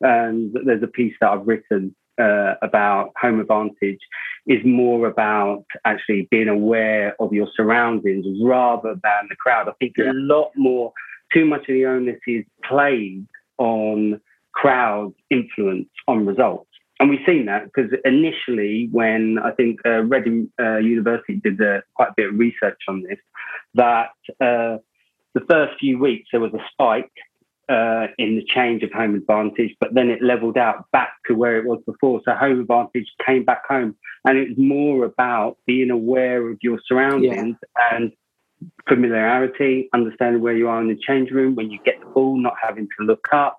And there's a piece that I've written uh, about home advantage is more about actually being aware of your surroundings rather than the crowd. I think yeah. a lot more, too much of the onus is played on crowd influence on results. And we've seen that because initially, when I think uh, Reading uh, University did uh, quite a bit of research on this, that uh, the first few weeks there was a spike uh, in the change of home advantage, but then it leveled out back to where it was before. So home advantage came back home, and it's more about being aware of your surroundings yeah. and familiarity, understanding where you are in the change room when you get the ball, not having to look up.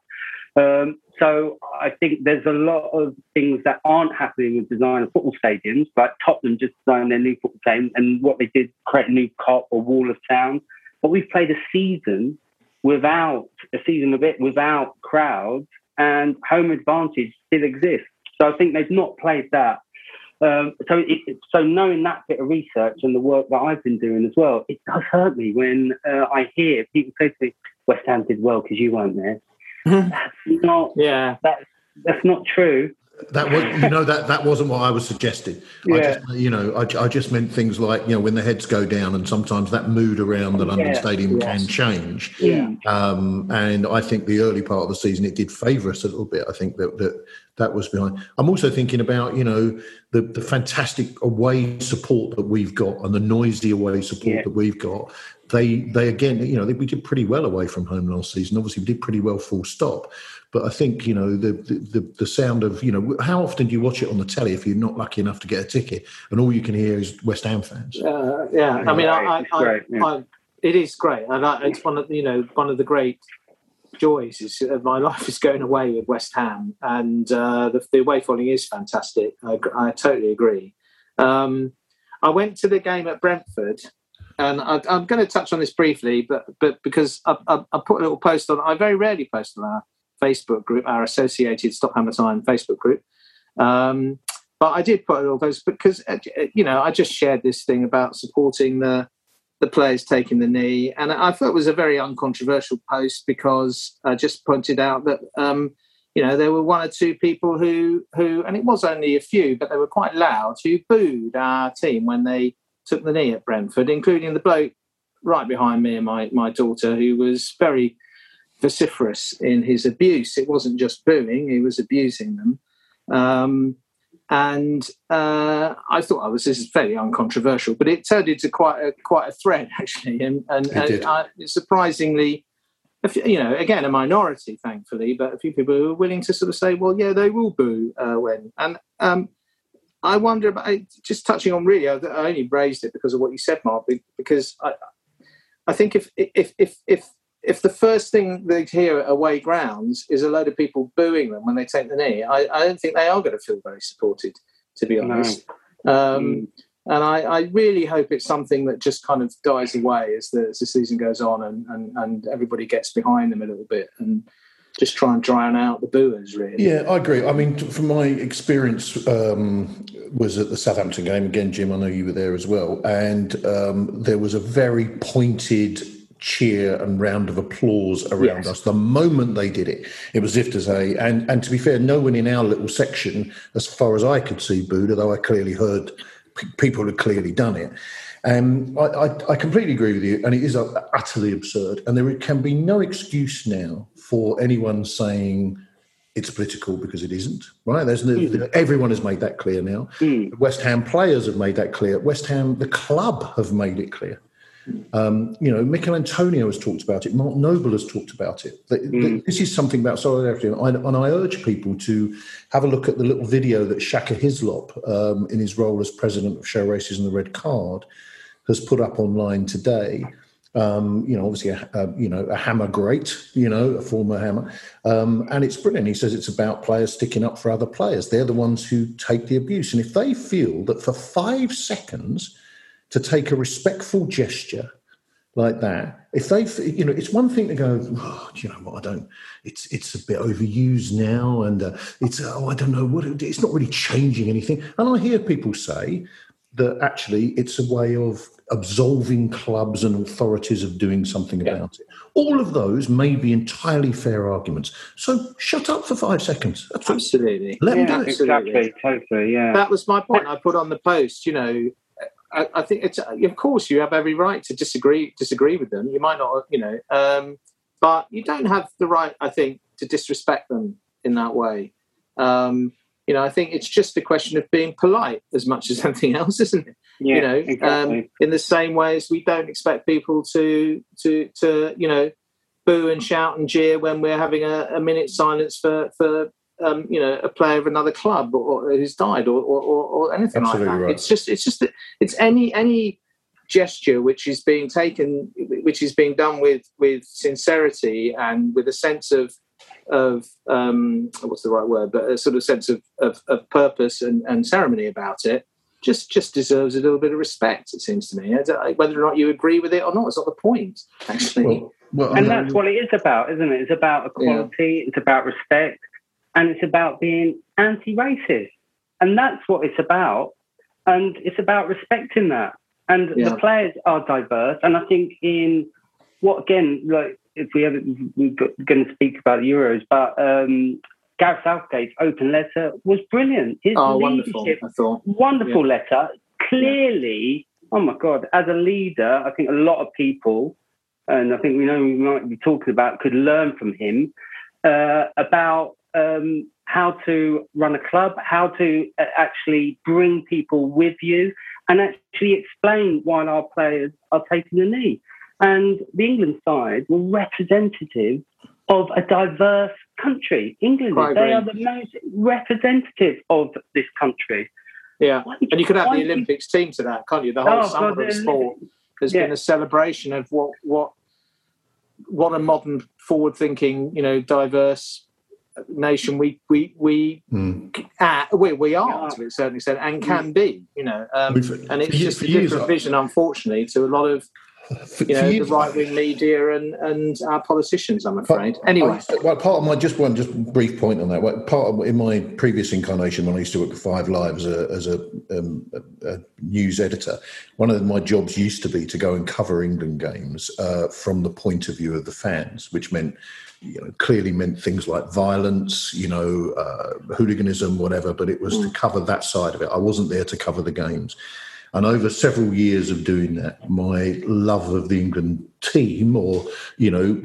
Um, so I think there's a lot of things that aren't happening with design of football stadiums, like Tottenham just designed their new football stadium and what they did, create a new Kop or wall of sound. But we've played a season without a season of it without crowds, and home advantage still exists. So I think they've not played that. Um, so, it, so knowing that bit of research and the work that I've been doing as well, it does hurt me when uh, I hear people say to me, "West Ham did well because you weren't there." That's not. Yeah. That's that's not true. That was, you know, that that wasn't what I was suggesting. Yeah. I just, you know, I, I just meant things like, you know, when the heads go down, and sometimes that mood around the London yeah. Stadium yes. can change. Yeah. Um, and I think the early part of the season it did favour us a little bit. I think that that that was behind. I'm also thinking about, you know, the the fantastic away support that we've got and the noisy away support yeah. that we've got they they again you know they, we did pretty well away from home last season. Obviously, we did pretty well full stop. But I think you know the, the the sound of you know how often do you watch it on the telly if you're not lucky enough to get a ticket and all you can hear is West Ham fans? Uh, yeah, I mean, I, I, I, yeah. it is great, and it's one of you know one of the great joys is uh, my [laughs] life is going away with West Ham, and uh, the, the away following is fantastic. I, I totally agree. Um, I went to the game at Brentford and I, am going to touch on this briefly, but but because I, I, I, put a little post on, I very rarely post on our Facebook group, our associated Stop Hammer Time Facebook group. Um, but I did put a little post because uh, you know I just shared this thing about supporting the the players taking the knee, and I thought it was a very uncontroversial post because I just pointed out that. Um, you know, there were one or two people who, who, and it was only a few, but they were quite loud, who booed our team when they took the knee at Brentford, including the bloke right behind me and my, my daughter, who was very vociferous in his abuse. It wasn't just booing, he was abusing them. Um, and uh, I thought, oh, this is fairly uncontroversial, but it turned into quite a quite a thread [laughs] actually, and, and, and I, surprisingly, you know, again a minority, thankfully, but a few people who were willing to sort of say, well, yeah, they will boo uh, when, and um, I wonder about just touching on really. I, only raised it because of what you said, Mark. Because I, I think if if if if if the first thing they hear at away grounds is a load of people booing them when they take the knee, I, I don't think they are going to feel very supported, to be honest. No. Um, mm. And I, I, really hope it's something that just kind of dies away as the, as the season goes on and, and, and everybody gets behind them a little bit. And just try and drown out the booers, really. Yeah, I agree. I mean, from my experience, um, was at the Southampton game again, Jim. I know you were there as well, and um, there was a very pointed cheer and round of applause around yes. us the moment they did it. It was if to say, and and to be fair, no one in our little section, as far as I could see, booed. Although I clearly heard p- people had clearly done it. Um, I, I, I, completely agree with you, and it is utterly absurd. And there can be no excuse now for anyone saying it's political because it isn't. Right? There's no, mm. everyone has made that clear now. Mm. West Ham players have made that clear. West Ham, the club, have made it clear. Um, you know, Michail Antonio has talked about it. Mark Noble has talked about it. Mm. This is something about solidarity, and I, and I, urge people to have a look at the little video that Shaka Hislop, um, in his role as president of Show Racism the Red Card, has put up online today. Um, you know, obviously, a, a, you know, a hammer great, you know, a former hammer, um, and it's brilliant. He says it's about players sticking up for other players. They're the ones who take the abuse, and if they feel that for five seconds to take a respectful gesture like that, if they, you know, it's one thing to go, oh, you know what, I don't, it's it's a bit overused now, and uh, it's oh, I don't know what, it's not really changing anything. And I hear people say that actually it's a way of absolving clubs and authorities of doing something yeah. about it. All of those may be entirely fair arguments. So shut up for five seconds. That's absolutely. Let yeah, them do it. Exactly. Totally. Yeah. That was my point. I put on the post. You know, I, I, think it's of course you have every right to disagree disagree with them. You might not, you know, um, but you don't have the right, I think, to disrespect them in that way. Um, you know, I think it's just a question of being polite as much as [laughs] anything else, isn't it? Yeah, you know, exactly. um, in the same way as we don't expect people to to to you know boo and shout and jeer when we're having a, a minute silence for for um, you know a player of another club or, or who's died or, or, or anything Absolutely like that. Right. It's just it's just it's any any gesture which is being taken which is being done with with sincerity and with a sense of of um, what's the right word, but a sort of sense of, of, of purpose and, and, ceremony about it, just just deserves a little bit of respect. It seems to me, whether or not you agree with it or not, it's not the point. Actually, well, well, and that's what it is about, isn't it? It's about equality, yeah. it's about respect, and it's about being anti-racist, and that's what it's about. And it's about respecting that. And yeah. the players are diverse, and I think in what again, like if we ever we're going to speak about the Euros, but um, Gareth Southgate's open letter was brilliant. His oh, wonderful! I wonderful yeah. letter. Clearly, yeah. oh my god, as a leader, I think a lot of people, and I think we know we might be talking about, could learn from him uh, about um, how to run a club, how to uh, actually bring people with you, and actually explain why our players are taking the knee. And the England side were representative of a diverse country. England, they are the most representative of this country. Yeah, and you could have the Olympics team to that, can't you? The whole oh, summer God, of sport has yeah. been a celebration of what what what a modern, forward-thinking, you know, diverse nation we we we mm. uh, we, we are to a certain extent and can be. You know, um, and it's just a different vision, unfortunately, to a lot of for, you know, you, the right wing media and, and our politicians, I'm afraid. Part, anyway. well, part of my, just one just brief point on that. Part of, in my previous incarnation, when I used to work for Five Live as a, as a, um, a, a news editor, one of my jobs used to be to go and cover England games uh, from the point of view of the fans, which meant you know, clearly meant things like violence, you know, uh, hooliganism, whatever, but it was mm. to cover that side of it. I wasn't there to cover the games. And over several years of doing that, my love of the England team, or you know,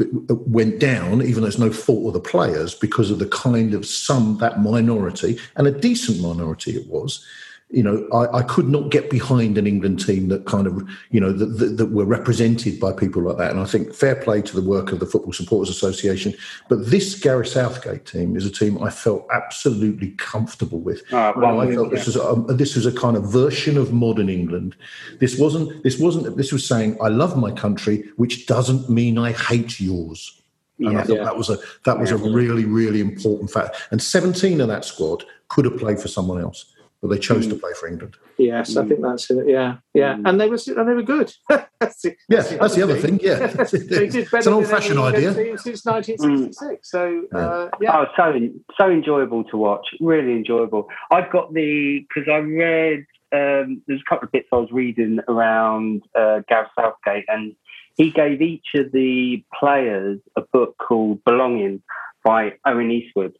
went down. Even though it's no fault of the players, because of the kind of some that minority and a decent minority it was you know, I, I, could not get behind an England team that kind of, you know, that, that, that, were represented by people like that. And I think fair play to the work of the Football Supporters Association. But this Gareth Southgate team is a team I felt absolutely comfortable with. Uh, well, I felt yeah. this was a, this was a kind of version of modern England. This wasn't this wasn't this was saying I love my country, which doesn't mean I hate yours. And yeah, I thought yeah. that was a that was a really really important fact. And 17 of that squad could have played for someone else but they chose mm. to play for England. Yes, mm. I think that's it. Yeah, yeah, mm. and they were and they were good. [laughs] that's the, yeah, that's, that's the other thing. thing. Yeah, [laughs] they did it's an old-fashioned idea since 1966. So uh, yeah, oh, so so enjoyable to watch. Really enjoyable. I've got the because I read. Um, there's a couple of bits I was reading around uh, Gareth Southgate, and he gave each of the players a book called Belonging by Owen Eastwood.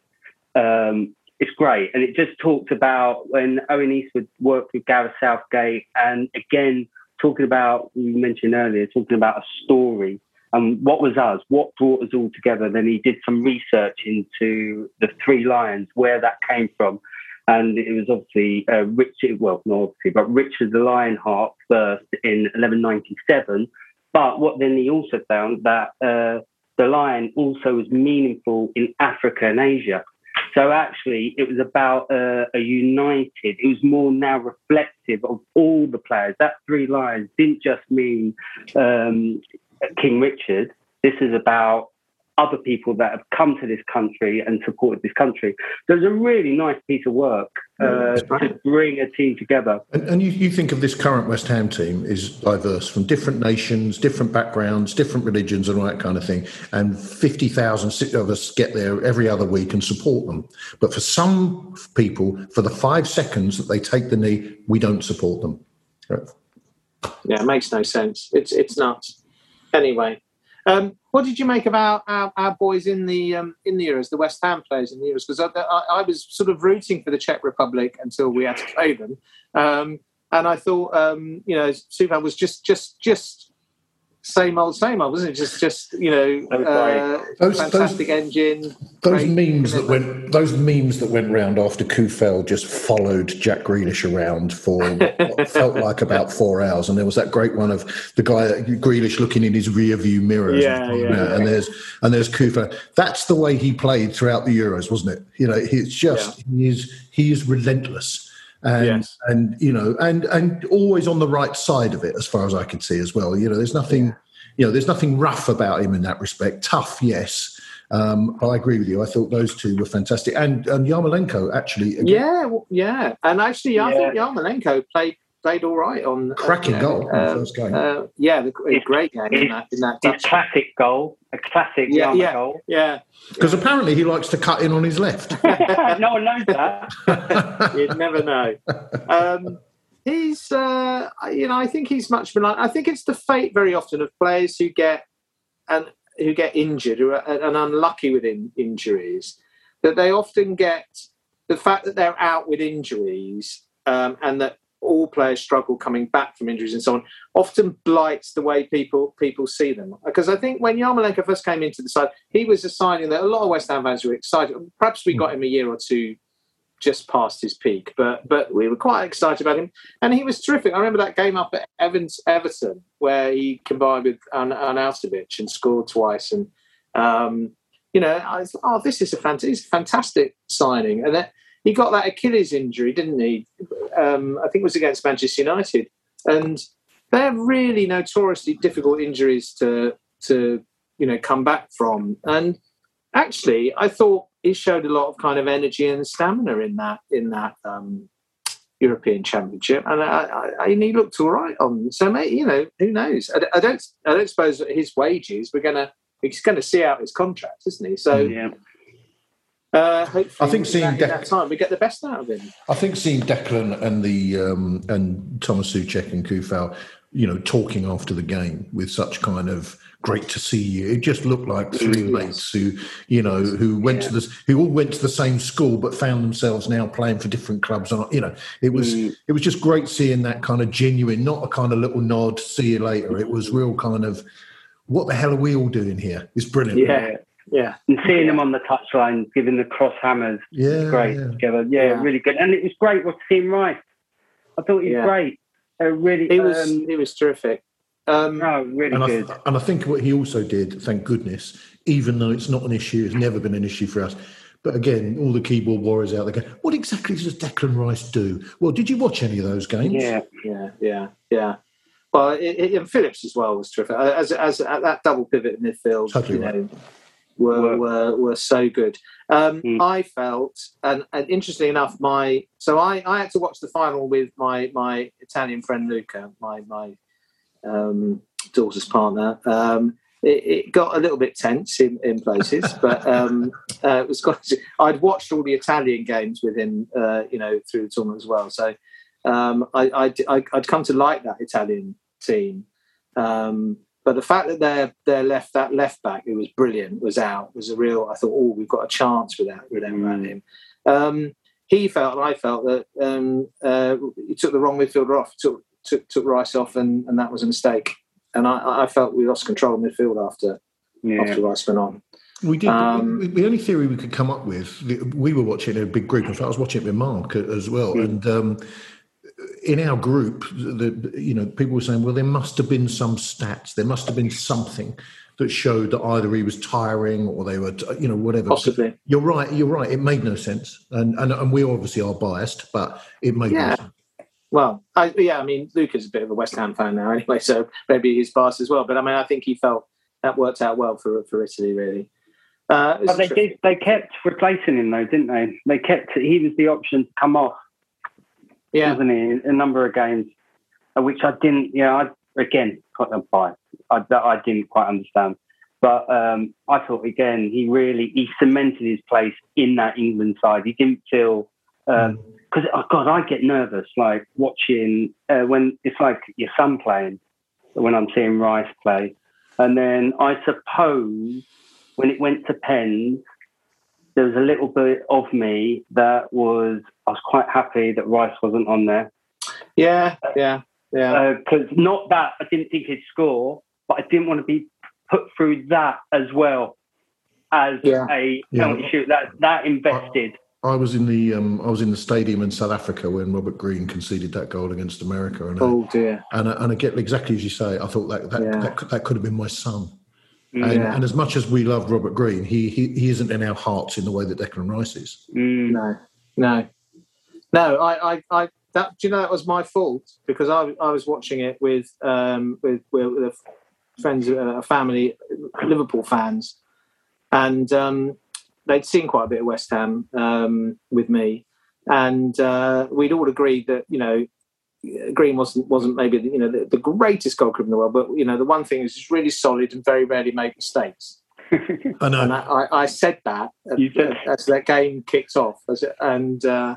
Um, it's great. And it just talked about when Owen Eastwood worked with Gareth Southgate and again, talking about, you mentioned earlier, talking about a story and what was us, what brought us all together. Then he did some research into the Three Lions, where that came from. And it was obviously uh, Richard, well, not obviously, but Richard the Lionheart first in 1197 But what then he also found that uh, the lion also was meaningful in Africa and Asia. So actually, it was about uh, a united. It was more now reflective of all the players. That three lions didn't just mean um, King Richard. This is about other people that have come to this country and supported this country. So it's a really nice piece of work uh, to bring a team together. And, and you, you, think of this current West Ham team is diverse from different nations, different backgrounds, different religions, and all that kind of thing. And 50,000 of us get there every other week and support them. But for some people, for the five seconds that they take the knee, we don't support them. Right. Yeah, it makes no sense. It's, it's nuts. Anyway, um, what did you make of our, our, our boys in the um, in the Euros, the West Ham players in the Euros? Because I, I, I, was sort of rooting for the Czech Republic until we had to play them, um, and I thought um, you know Suvan was just just just same old, same old, wasn't it? Just, just you know, uh, those, fantastic those, engine. Those memes that went, those memes that went round after Coufal just followed Jack Grealish around for [laughs] what felt like about four hours, and there was that great one of the guy Grealish looking in his rear view mirror, yeah, yeah, and there's and there's Coufal. That's the way he played throughout the Euros, wasn't it? You know, he's just yeah. he is he is relentless and yes. and you know and and always on the right side of it as far as I can see as well. You know, there's nothing you know there's nothing rough about him in that respect. Tough, yes. Um, I agree with you. I thought those two were fantastic, and and Yarmolenko actually. Again, yeah, yeah, and actually, yeah. I think Yarmolenko played played all right on cracking uh, goal uh, first game. Uh, yeah, the, a great game in that in that. His classic goal, a classic yeah, yeah, goal. Yeah, because yeah. apparently he likes to cut in on his left. [laughs] no one knows that. [laughs] You'd never know. Um, he's, uh, you know, I think he's much been like. I think it's the fate very often of players who get and who get injured who are, and unlucky with in, injuries that they often get the fact that they're out with injuries um, and that all players struggle coming back from injuries and so on often blights the way people people see them. Because I think when Yarmolenko first came into the side, he was a signing that a lot of West Ham fans were excited. Perhaps we got him a year or two just past his peak, but but we were quite excited about him, and he was terrific. I remember that game up at Evans Everton where he combined with An- Arnautovic and scored twice, and um, you know I thought, oh, this is a fantastic, fantastic signing, and that he got that Achilles injury, didn't he? Um, I think it was against Manchester United, and they're really notoriously difficult injuries to to you know come back from. And actually, I thought he showed a lot of kind of energy and stamina in that in that um, European Championship, and I, I, I, he looked all right on. So, mate, you know, who knows? I, I don't I don't suppose his wages we're gonna he's going to see out his contract, isn't he? So. Yeah. Uh, hopefully, I think seeing that, that time we get the best out of him. I think seeing Declan and the um, and Thomas Soucek and Coufal, you know, talking after the game with such kind of great to see you. It just looked like three mates who, you know, who went yeah. to this, who all went to the same school but found themselves now playing for different clubs. And you know, it was mm. it was just great seeing that kind of genuine, not a kind of little nod, see you later. It was real kind of, what the hell are we all doing here? It's brilliant. Yeah. Yeah, and seeing yeah. them on the touchline, giving the cross hammers, yeah, great yeah. together. Yeah, yeah, really good. And it was great seeing Rice. I thought he was great. Uh, really, he was um, he was terrific. Um, no, really and good. I, and I think what he also did, thank goodness, even though it's not an issue, it's never been an issue for us. But again, all the keyboard warriors out there go, what exactly does Declan Rice do? Well, did you watch any of those games? Yeah, yeah, yeah, yeah. Well, it, it, and Phillips as well was terrific. As, as, as that double pivot in midfield, totally you right. know, were, were were so good. Um, mm. I felt, and, and interestingly enough, my so I, I had to watch the final with my my Italian friend Luca, my my um, daughter's partner. Um, it, it, got a little bit tense in, in places, [laughs] but um, uh, it was quite. I'd watched all the Italian games with him, uh, you know, through the tournament as well. So um, I, I, would come to like that Italian team. Um, but the fact that their their left that left back who was brilliant was out was a real. I thought, oh, we've got a chance without without mm. him. Um, he felt, and I felt that um, uh, he took the wrong midfielder off. Took took, took Rice off, and, and that was a mistake. And I, I felt we lost control of midfield after yeah. after Rice went on. We did. Um, the only theory we could come up with, we were watching a big group. In fact, I was watching it with Mark as well, yeah. and um, in our group, the, you know, people were saying, well, there must have been some stats, there must have been something that showed that either he was tiring or they were, you know, whatever. Possibly. You're right. You're right. It made no sense, and and, and we obviously are biased, but it made Yeah. no sense. Well, I, yeah, I mean, Luke is a bit of a West Ham fan now, anyway, so maybe he's biased as well. But I mean, I think he felt that worked out well for for Italy, really. Uh, But they did, they kept replacing him though, didn't they? They kept he was the option to come off, yeah, wasn't he? A number of games, uh, which I didn't. you know, I, again, quite a bias. I, that I didn't quite understand. But um, I thought again, he really he cemented his place in that England side. He didn't feel because oh God, I get nervous like watching uh, when it's like your son playing when I'm seeing Rice play, and then I suppose when it went to pens, there was a little bit of me that was I was quite happy that Rice wasn't on there yeah, yeah, yeah. because not that I didn't think he'd score, but I didn't want to be put through that as well as Yeah. a Yeah. penalty shoot. That that invested. I was in the um, I was in the stadium in South Africa when Robert Green conceded that goal against America, and I- oh dear. and I, and I get exactly as you say. I thought that that, Yeah. that, could, that could have been my son. And, Yeah. and as much as we loved Robert Green, he, he he isn't in our hearts in the way that Declan Rice is. Mm. No, no, no. I, I, I. That do you know that was my fault because I, I was watching it with, um, with, with, a friends, uh, a family, Liverpool fans, and um, they'd seen quite a bit of West Ham um, with me, and uh, we'd all agreed that you know. Green wasn't wasn't maybe you know the, the greatest goalkeeper in the world, but you know the one thing is he's really solid and very rarely made mistakes. [laughs] I know. And I, I, I said that You said- as that game kicked off, as it, and uh,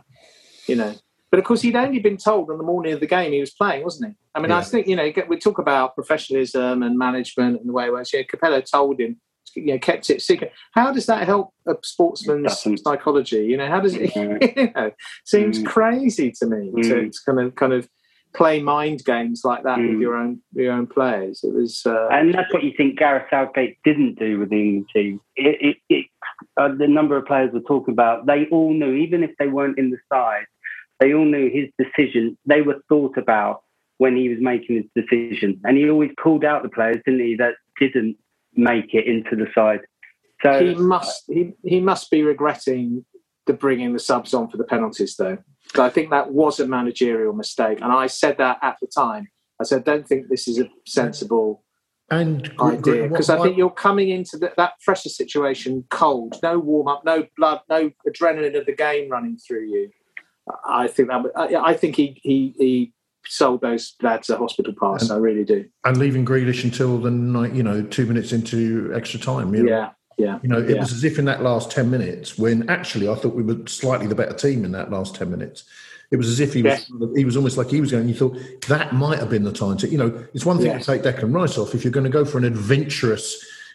you know, but of course he'd only been told on the morning of the game he was playing, wasn't he? I mean, I think you know we talk about professionalism and management and the way it works. Yeah, Capello told him, you know, kept it secret. How does that help a sportsman's psychology? You know, how does it? [laughs] Yeah. you know, seems Mm. crazy to me to, Mm. to kind of kind of play mind games like that with Mm. your own your own players. It was. Uh, And that's what you think Gareth Southgate didn't do with the England team. It, it, it, uh, the number of players we're talking about, they all knew, even if they weren't in the side, they all knew his decision. They were thought about when he was making his decision, and he always called out the players, didn't he, that didn't make it into the side. So he must he, he must be regretting the bringing the subs on for the penalties though. But I think that was a managerial mistake, and I said that at the time. I said, "Don't think this is a sensible And idea because I think you're coming into the, that pressure situation cold, no warm up, no blood, no adrenaline of the game running through you. I think that I, I think he he he sold those lads a hospital pass. I really do. and leaving Grealish until the night, you know, two minutes into extra time. You know, Yeah, yeah. You know, it Yeah. was as if in that last 10 minutes, when actually I thought we were slightly the better team in that last 10 minutes, it was as if he was he was almost like he was going, you thought that might have been the time to, you know, it's one thing to take Declan Rice off. If you're going to go for an adventurous,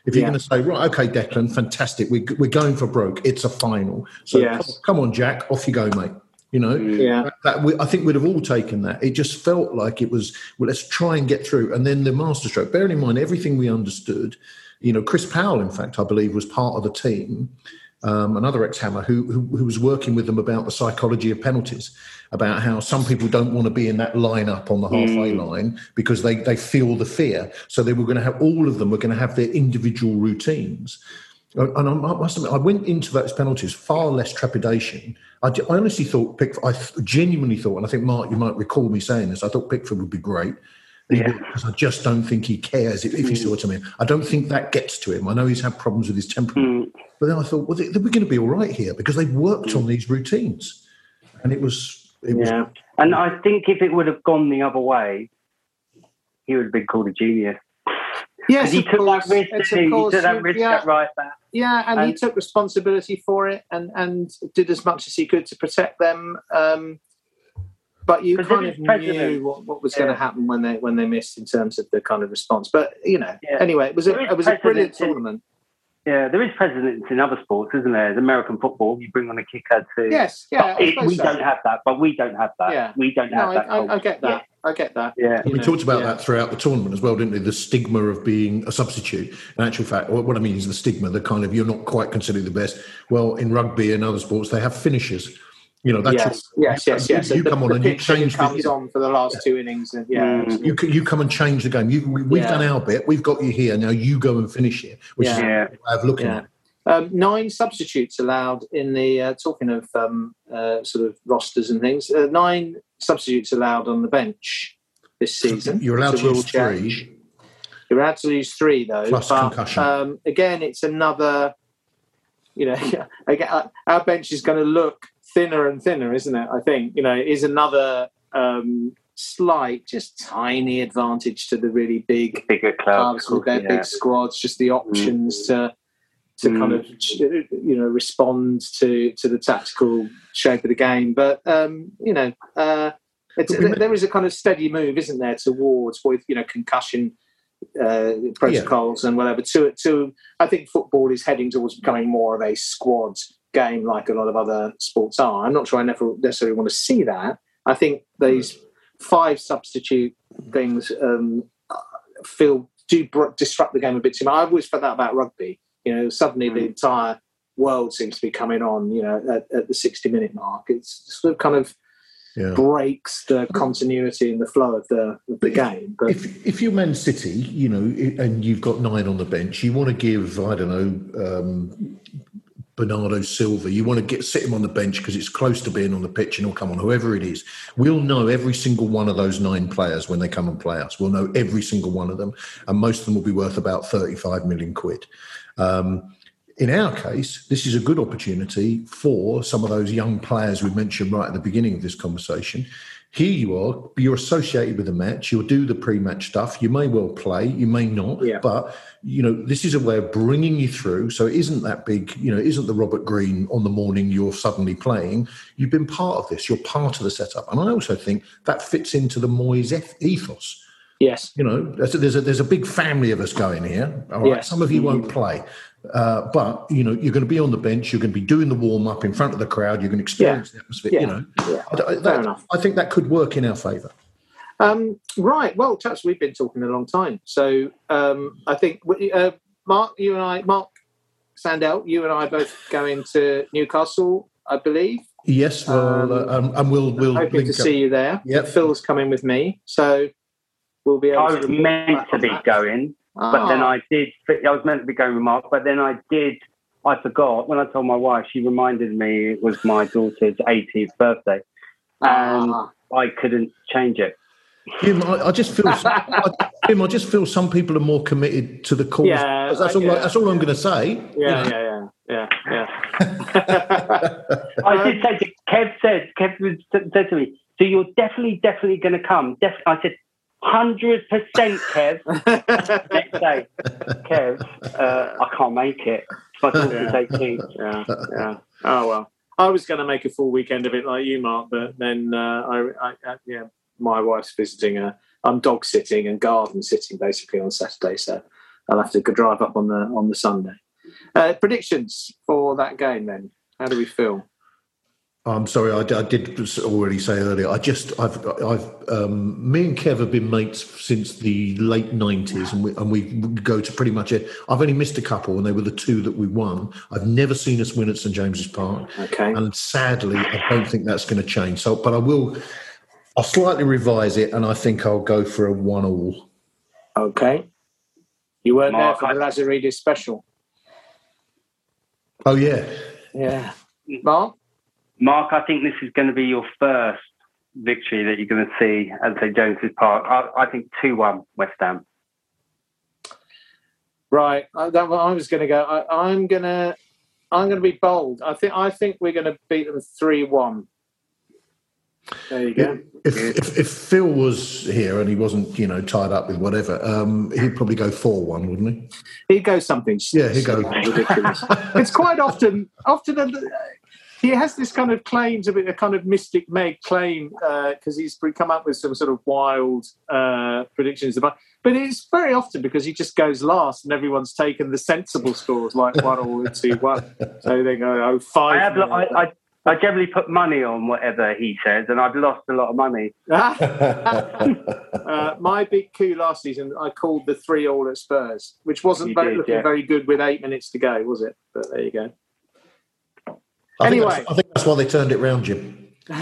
if you're Yeah. going to say, right, okay, Declan, fantastic, we, we're going for broke, it's a final. So Yes. come, come on, Jack, off you go, mate. You know, mm. Yeah. that, that we, I think we'd have all taken that. It just felt like it was, well, let's try and get through. And then the masterstroke, bearing in mind everything we understood, you know, Chris Powell, in fact, I believe, was part of the team, um, another ex Hammer, who, who, who was working with them about the psychology of penalties, about how some people don't want to be in that lineup on the halfway line because they, they feel the fear. So they were going to have, all of them were going to have their individual routines. And I must admit, I went into those penalties far less trepidation. I, honestly thought Pickford, I genuinely thought, and I think Mark, you might recall me saying this, I thought Pickford would be great. He Yeah. Because I just don't think he cares, if, if you see what I mean. I don't think that gets to him. I know he's had problems with his temperament. Mm. But then I thought, well, they, we're going to be all right here because they've worked on these routines. And it was, it was Yeah. And I think if it would have gone the other way, he would have been called a genius. Yes, he took course. that risk. It's didn't he? He took that risk yeah. at right back. Yeah, and, he took responsibility for it and, and did as much as he could to protect them. Um, but you kind of knew what, what was going to happen when they when they missed in terms of the kind of response. But you know, Yeah. anyway, it was a it was a brilliant in- tournament. Yeah, there is precedence in other sports, isn't there? There's American football, you bring on a kicker to. Yes, yeah, it- we so. don't have that, but we don't have that. Yeah. We don't No, have I, that. I, I culture. get that. I get that. Yeah. You we know, talked about yeah. that throughout the tournament as well, didn't we? The stigma of being a substitute. In actual fact, what what I mean is the stigma, the kind of you're not quite considered the best. Well, in rugby and other sports, they have finishers. You know, that's yes, yes, yes, yes. You, you the, come on the and you pitch that change comes the, on for the last two innings, and yeah, Mm. you, you come and change the game. You, we, we've Yeah. done our bit. We've got you here. Now you go and finish it, which is Yeah. a way of looking Yeah. at it. Um, nine substitutes allowed in the uh, talking of um, uh, sort of rosters and things. Uh, nine substitutes allowed on the bench this season. You're allowed to rule use three. change. You're allowed to use three though. Plus but, concussion. Um, again, it's another. You know, [laughs] again, uh, our bench is going to look thinner and thinner, isn't it? I think you know is another um, slight, just tiny advantage to the really big Bigger clubs. clubs with their yeah. big squads, just the options to to Mm. kind of you know respond to to the tactical shape of the game. But um, you know, uh, it's, But we may- there is a kind of steady move, isn't there, towards with you know concussion uh, protocols and whatever. To it to I think football is heading towards becoming more of a squad game, like a lot of other sports are. I'm not sure I never necessarily want to see that. I think these five substitute things um, feel do disrupt the game a bit too much. I've always felt that about rugby. You know, suddenly the entire world seems to be coming on. You know, at, at the sixty-minute mark, it's sort of kind of Yeah. breaks the continuity and the flow of the of the game. But If if you're Man City, you know, and you've got nine on the bench, you want to give I don't know um, Bernardo Silva. You want to get sit him on the bench because it's close to being on the pitch, and he'll come on. Whoever it is, we'll know every single one of those nine players when they come and play us. We'll know every single one of them, and most of them will be worth about thirty-five million quid. Um, in our case, this is a good opportunity for some of those young players we mentioned right at the beginning of this conversation. Here you are, you're associated with the match, you'll do the pre match stuff. You may well play, you may not, Yeah. but you know, this is a way of bringing you through. So it isn't that big, you know, it isn't the Robert Green on the morning you're suddenly playing. You've been part of this, you're part of the setup. And I also think that fits into the Moyes ethos. yes, You know, there's a, there's a, there's a big family of us going here. All right. Yes. Some of you won't play. Uh, but you know you're going to be on the bench. You're going to be doing the warm up in front of the crowd. You're going to experience the atmosphere. Yeah. You know, Yeah. I, I- Fair that- enough. I think that could work in our favour. Um, right. Well, chaps, we've been talking a long time, so um, I think uh, Mark, you and I, Mark Sandell, you and I both going to Newcastle, I believe. Yes, well, Um, uh, um, and we'll we'll Hoping to up. see you there. Yep. Phil's coming with me, so we'll be able I was report meant to be that. Going, but then Ah, I did. I was meant to be going with Mark, but then I did. I forgot when I told my wife. She reminded me it was my daughter's 18th birthday, and ah. I couldn't change it. Jim, I, I just feel, [laughs] I, Jim, I just feel some people are more committed to the cause. Yeah, that's all. yeah. I, that's all I'm going to say. Yeah, yeah, yeah, yeah, yeah. [laughs] [laughs] I did say to Kev said Kev said to me, "So you're definitely, definitely going to come." Def-. I said, hundred percent, Kev." [laughs] Next day, Kev, uh, I can't make it. My daughter's 18. yeah, yeah. Oh well, I was going to make a full weekend of it like you, Mark, but then uh, I, I, I, yeah, my wife's visiting. Uh, I'm dog sitting and garden sitting basically on Saturday, so I'll have to go drive up on the on the Sunday. Uh, predictions for that game then? How do we feel? I'm sorry, I, I did already say earlier. I just, I've, I've, um, me and Kev have been mates since the late '90s, and we, and we go to pretty much it. I've only missed a couple, and they were the two that we won. I've never seen us win at St James's Park, Okay. and sadly, I don't think that's going to change. So, but I will. I'll slightly revise it, and I think I'll go for a one-all. Okay. You weren't Mark, there for the Lazaridis special. Oh yeah, Yeah. Mark? Mark, I think this is going to be your first victory that you're going to see at St James's Park. I, I think two-one West Ham. Right. I, that, I was going to go. I, I'm going to. I'm going to be bold. I think. I think we're going to beat them three one. There you go. if, if if Phil was here and he wasn't, you know, tied up with whatever, um, he'd probably go four-one, wouldn't he? He goes something. Yeah, he goes. [laughs] ridiculous. it's quite often. Often. A, he has this kind of claim to be a kind of mystic Meg claim because he's come up with some sort of wild uh, predictions about. But it's very often because he just goes last and everyone's taken the sensible scores like one or two one. So they go oh five. I have. I, I, I generally put money on whatever he says, and I've lost a lot of money. [laughs] [laughs] uh, my big coup last season, I called the three all at Spurs, which wasn't very, did, looking yeah. very good with eight minutes to go, was it? But there you go. I Anyway. think, I think that's why they turned it round, Jim. [laughs]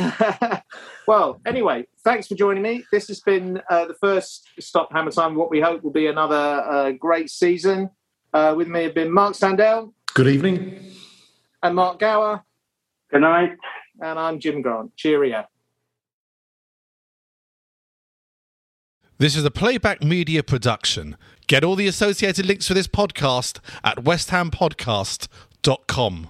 well, anyway, thanks for joining me. This has been uh, the first Stop Hammer Time. What we hope will be another uh, great season. Uh, with me have been Mark Sandell Good evening. and Mark Gower, Good night. and I'm Jim Grant. Cheerio. This is a playback media production. Get all the associated links for this podcast at westhampodcast.com.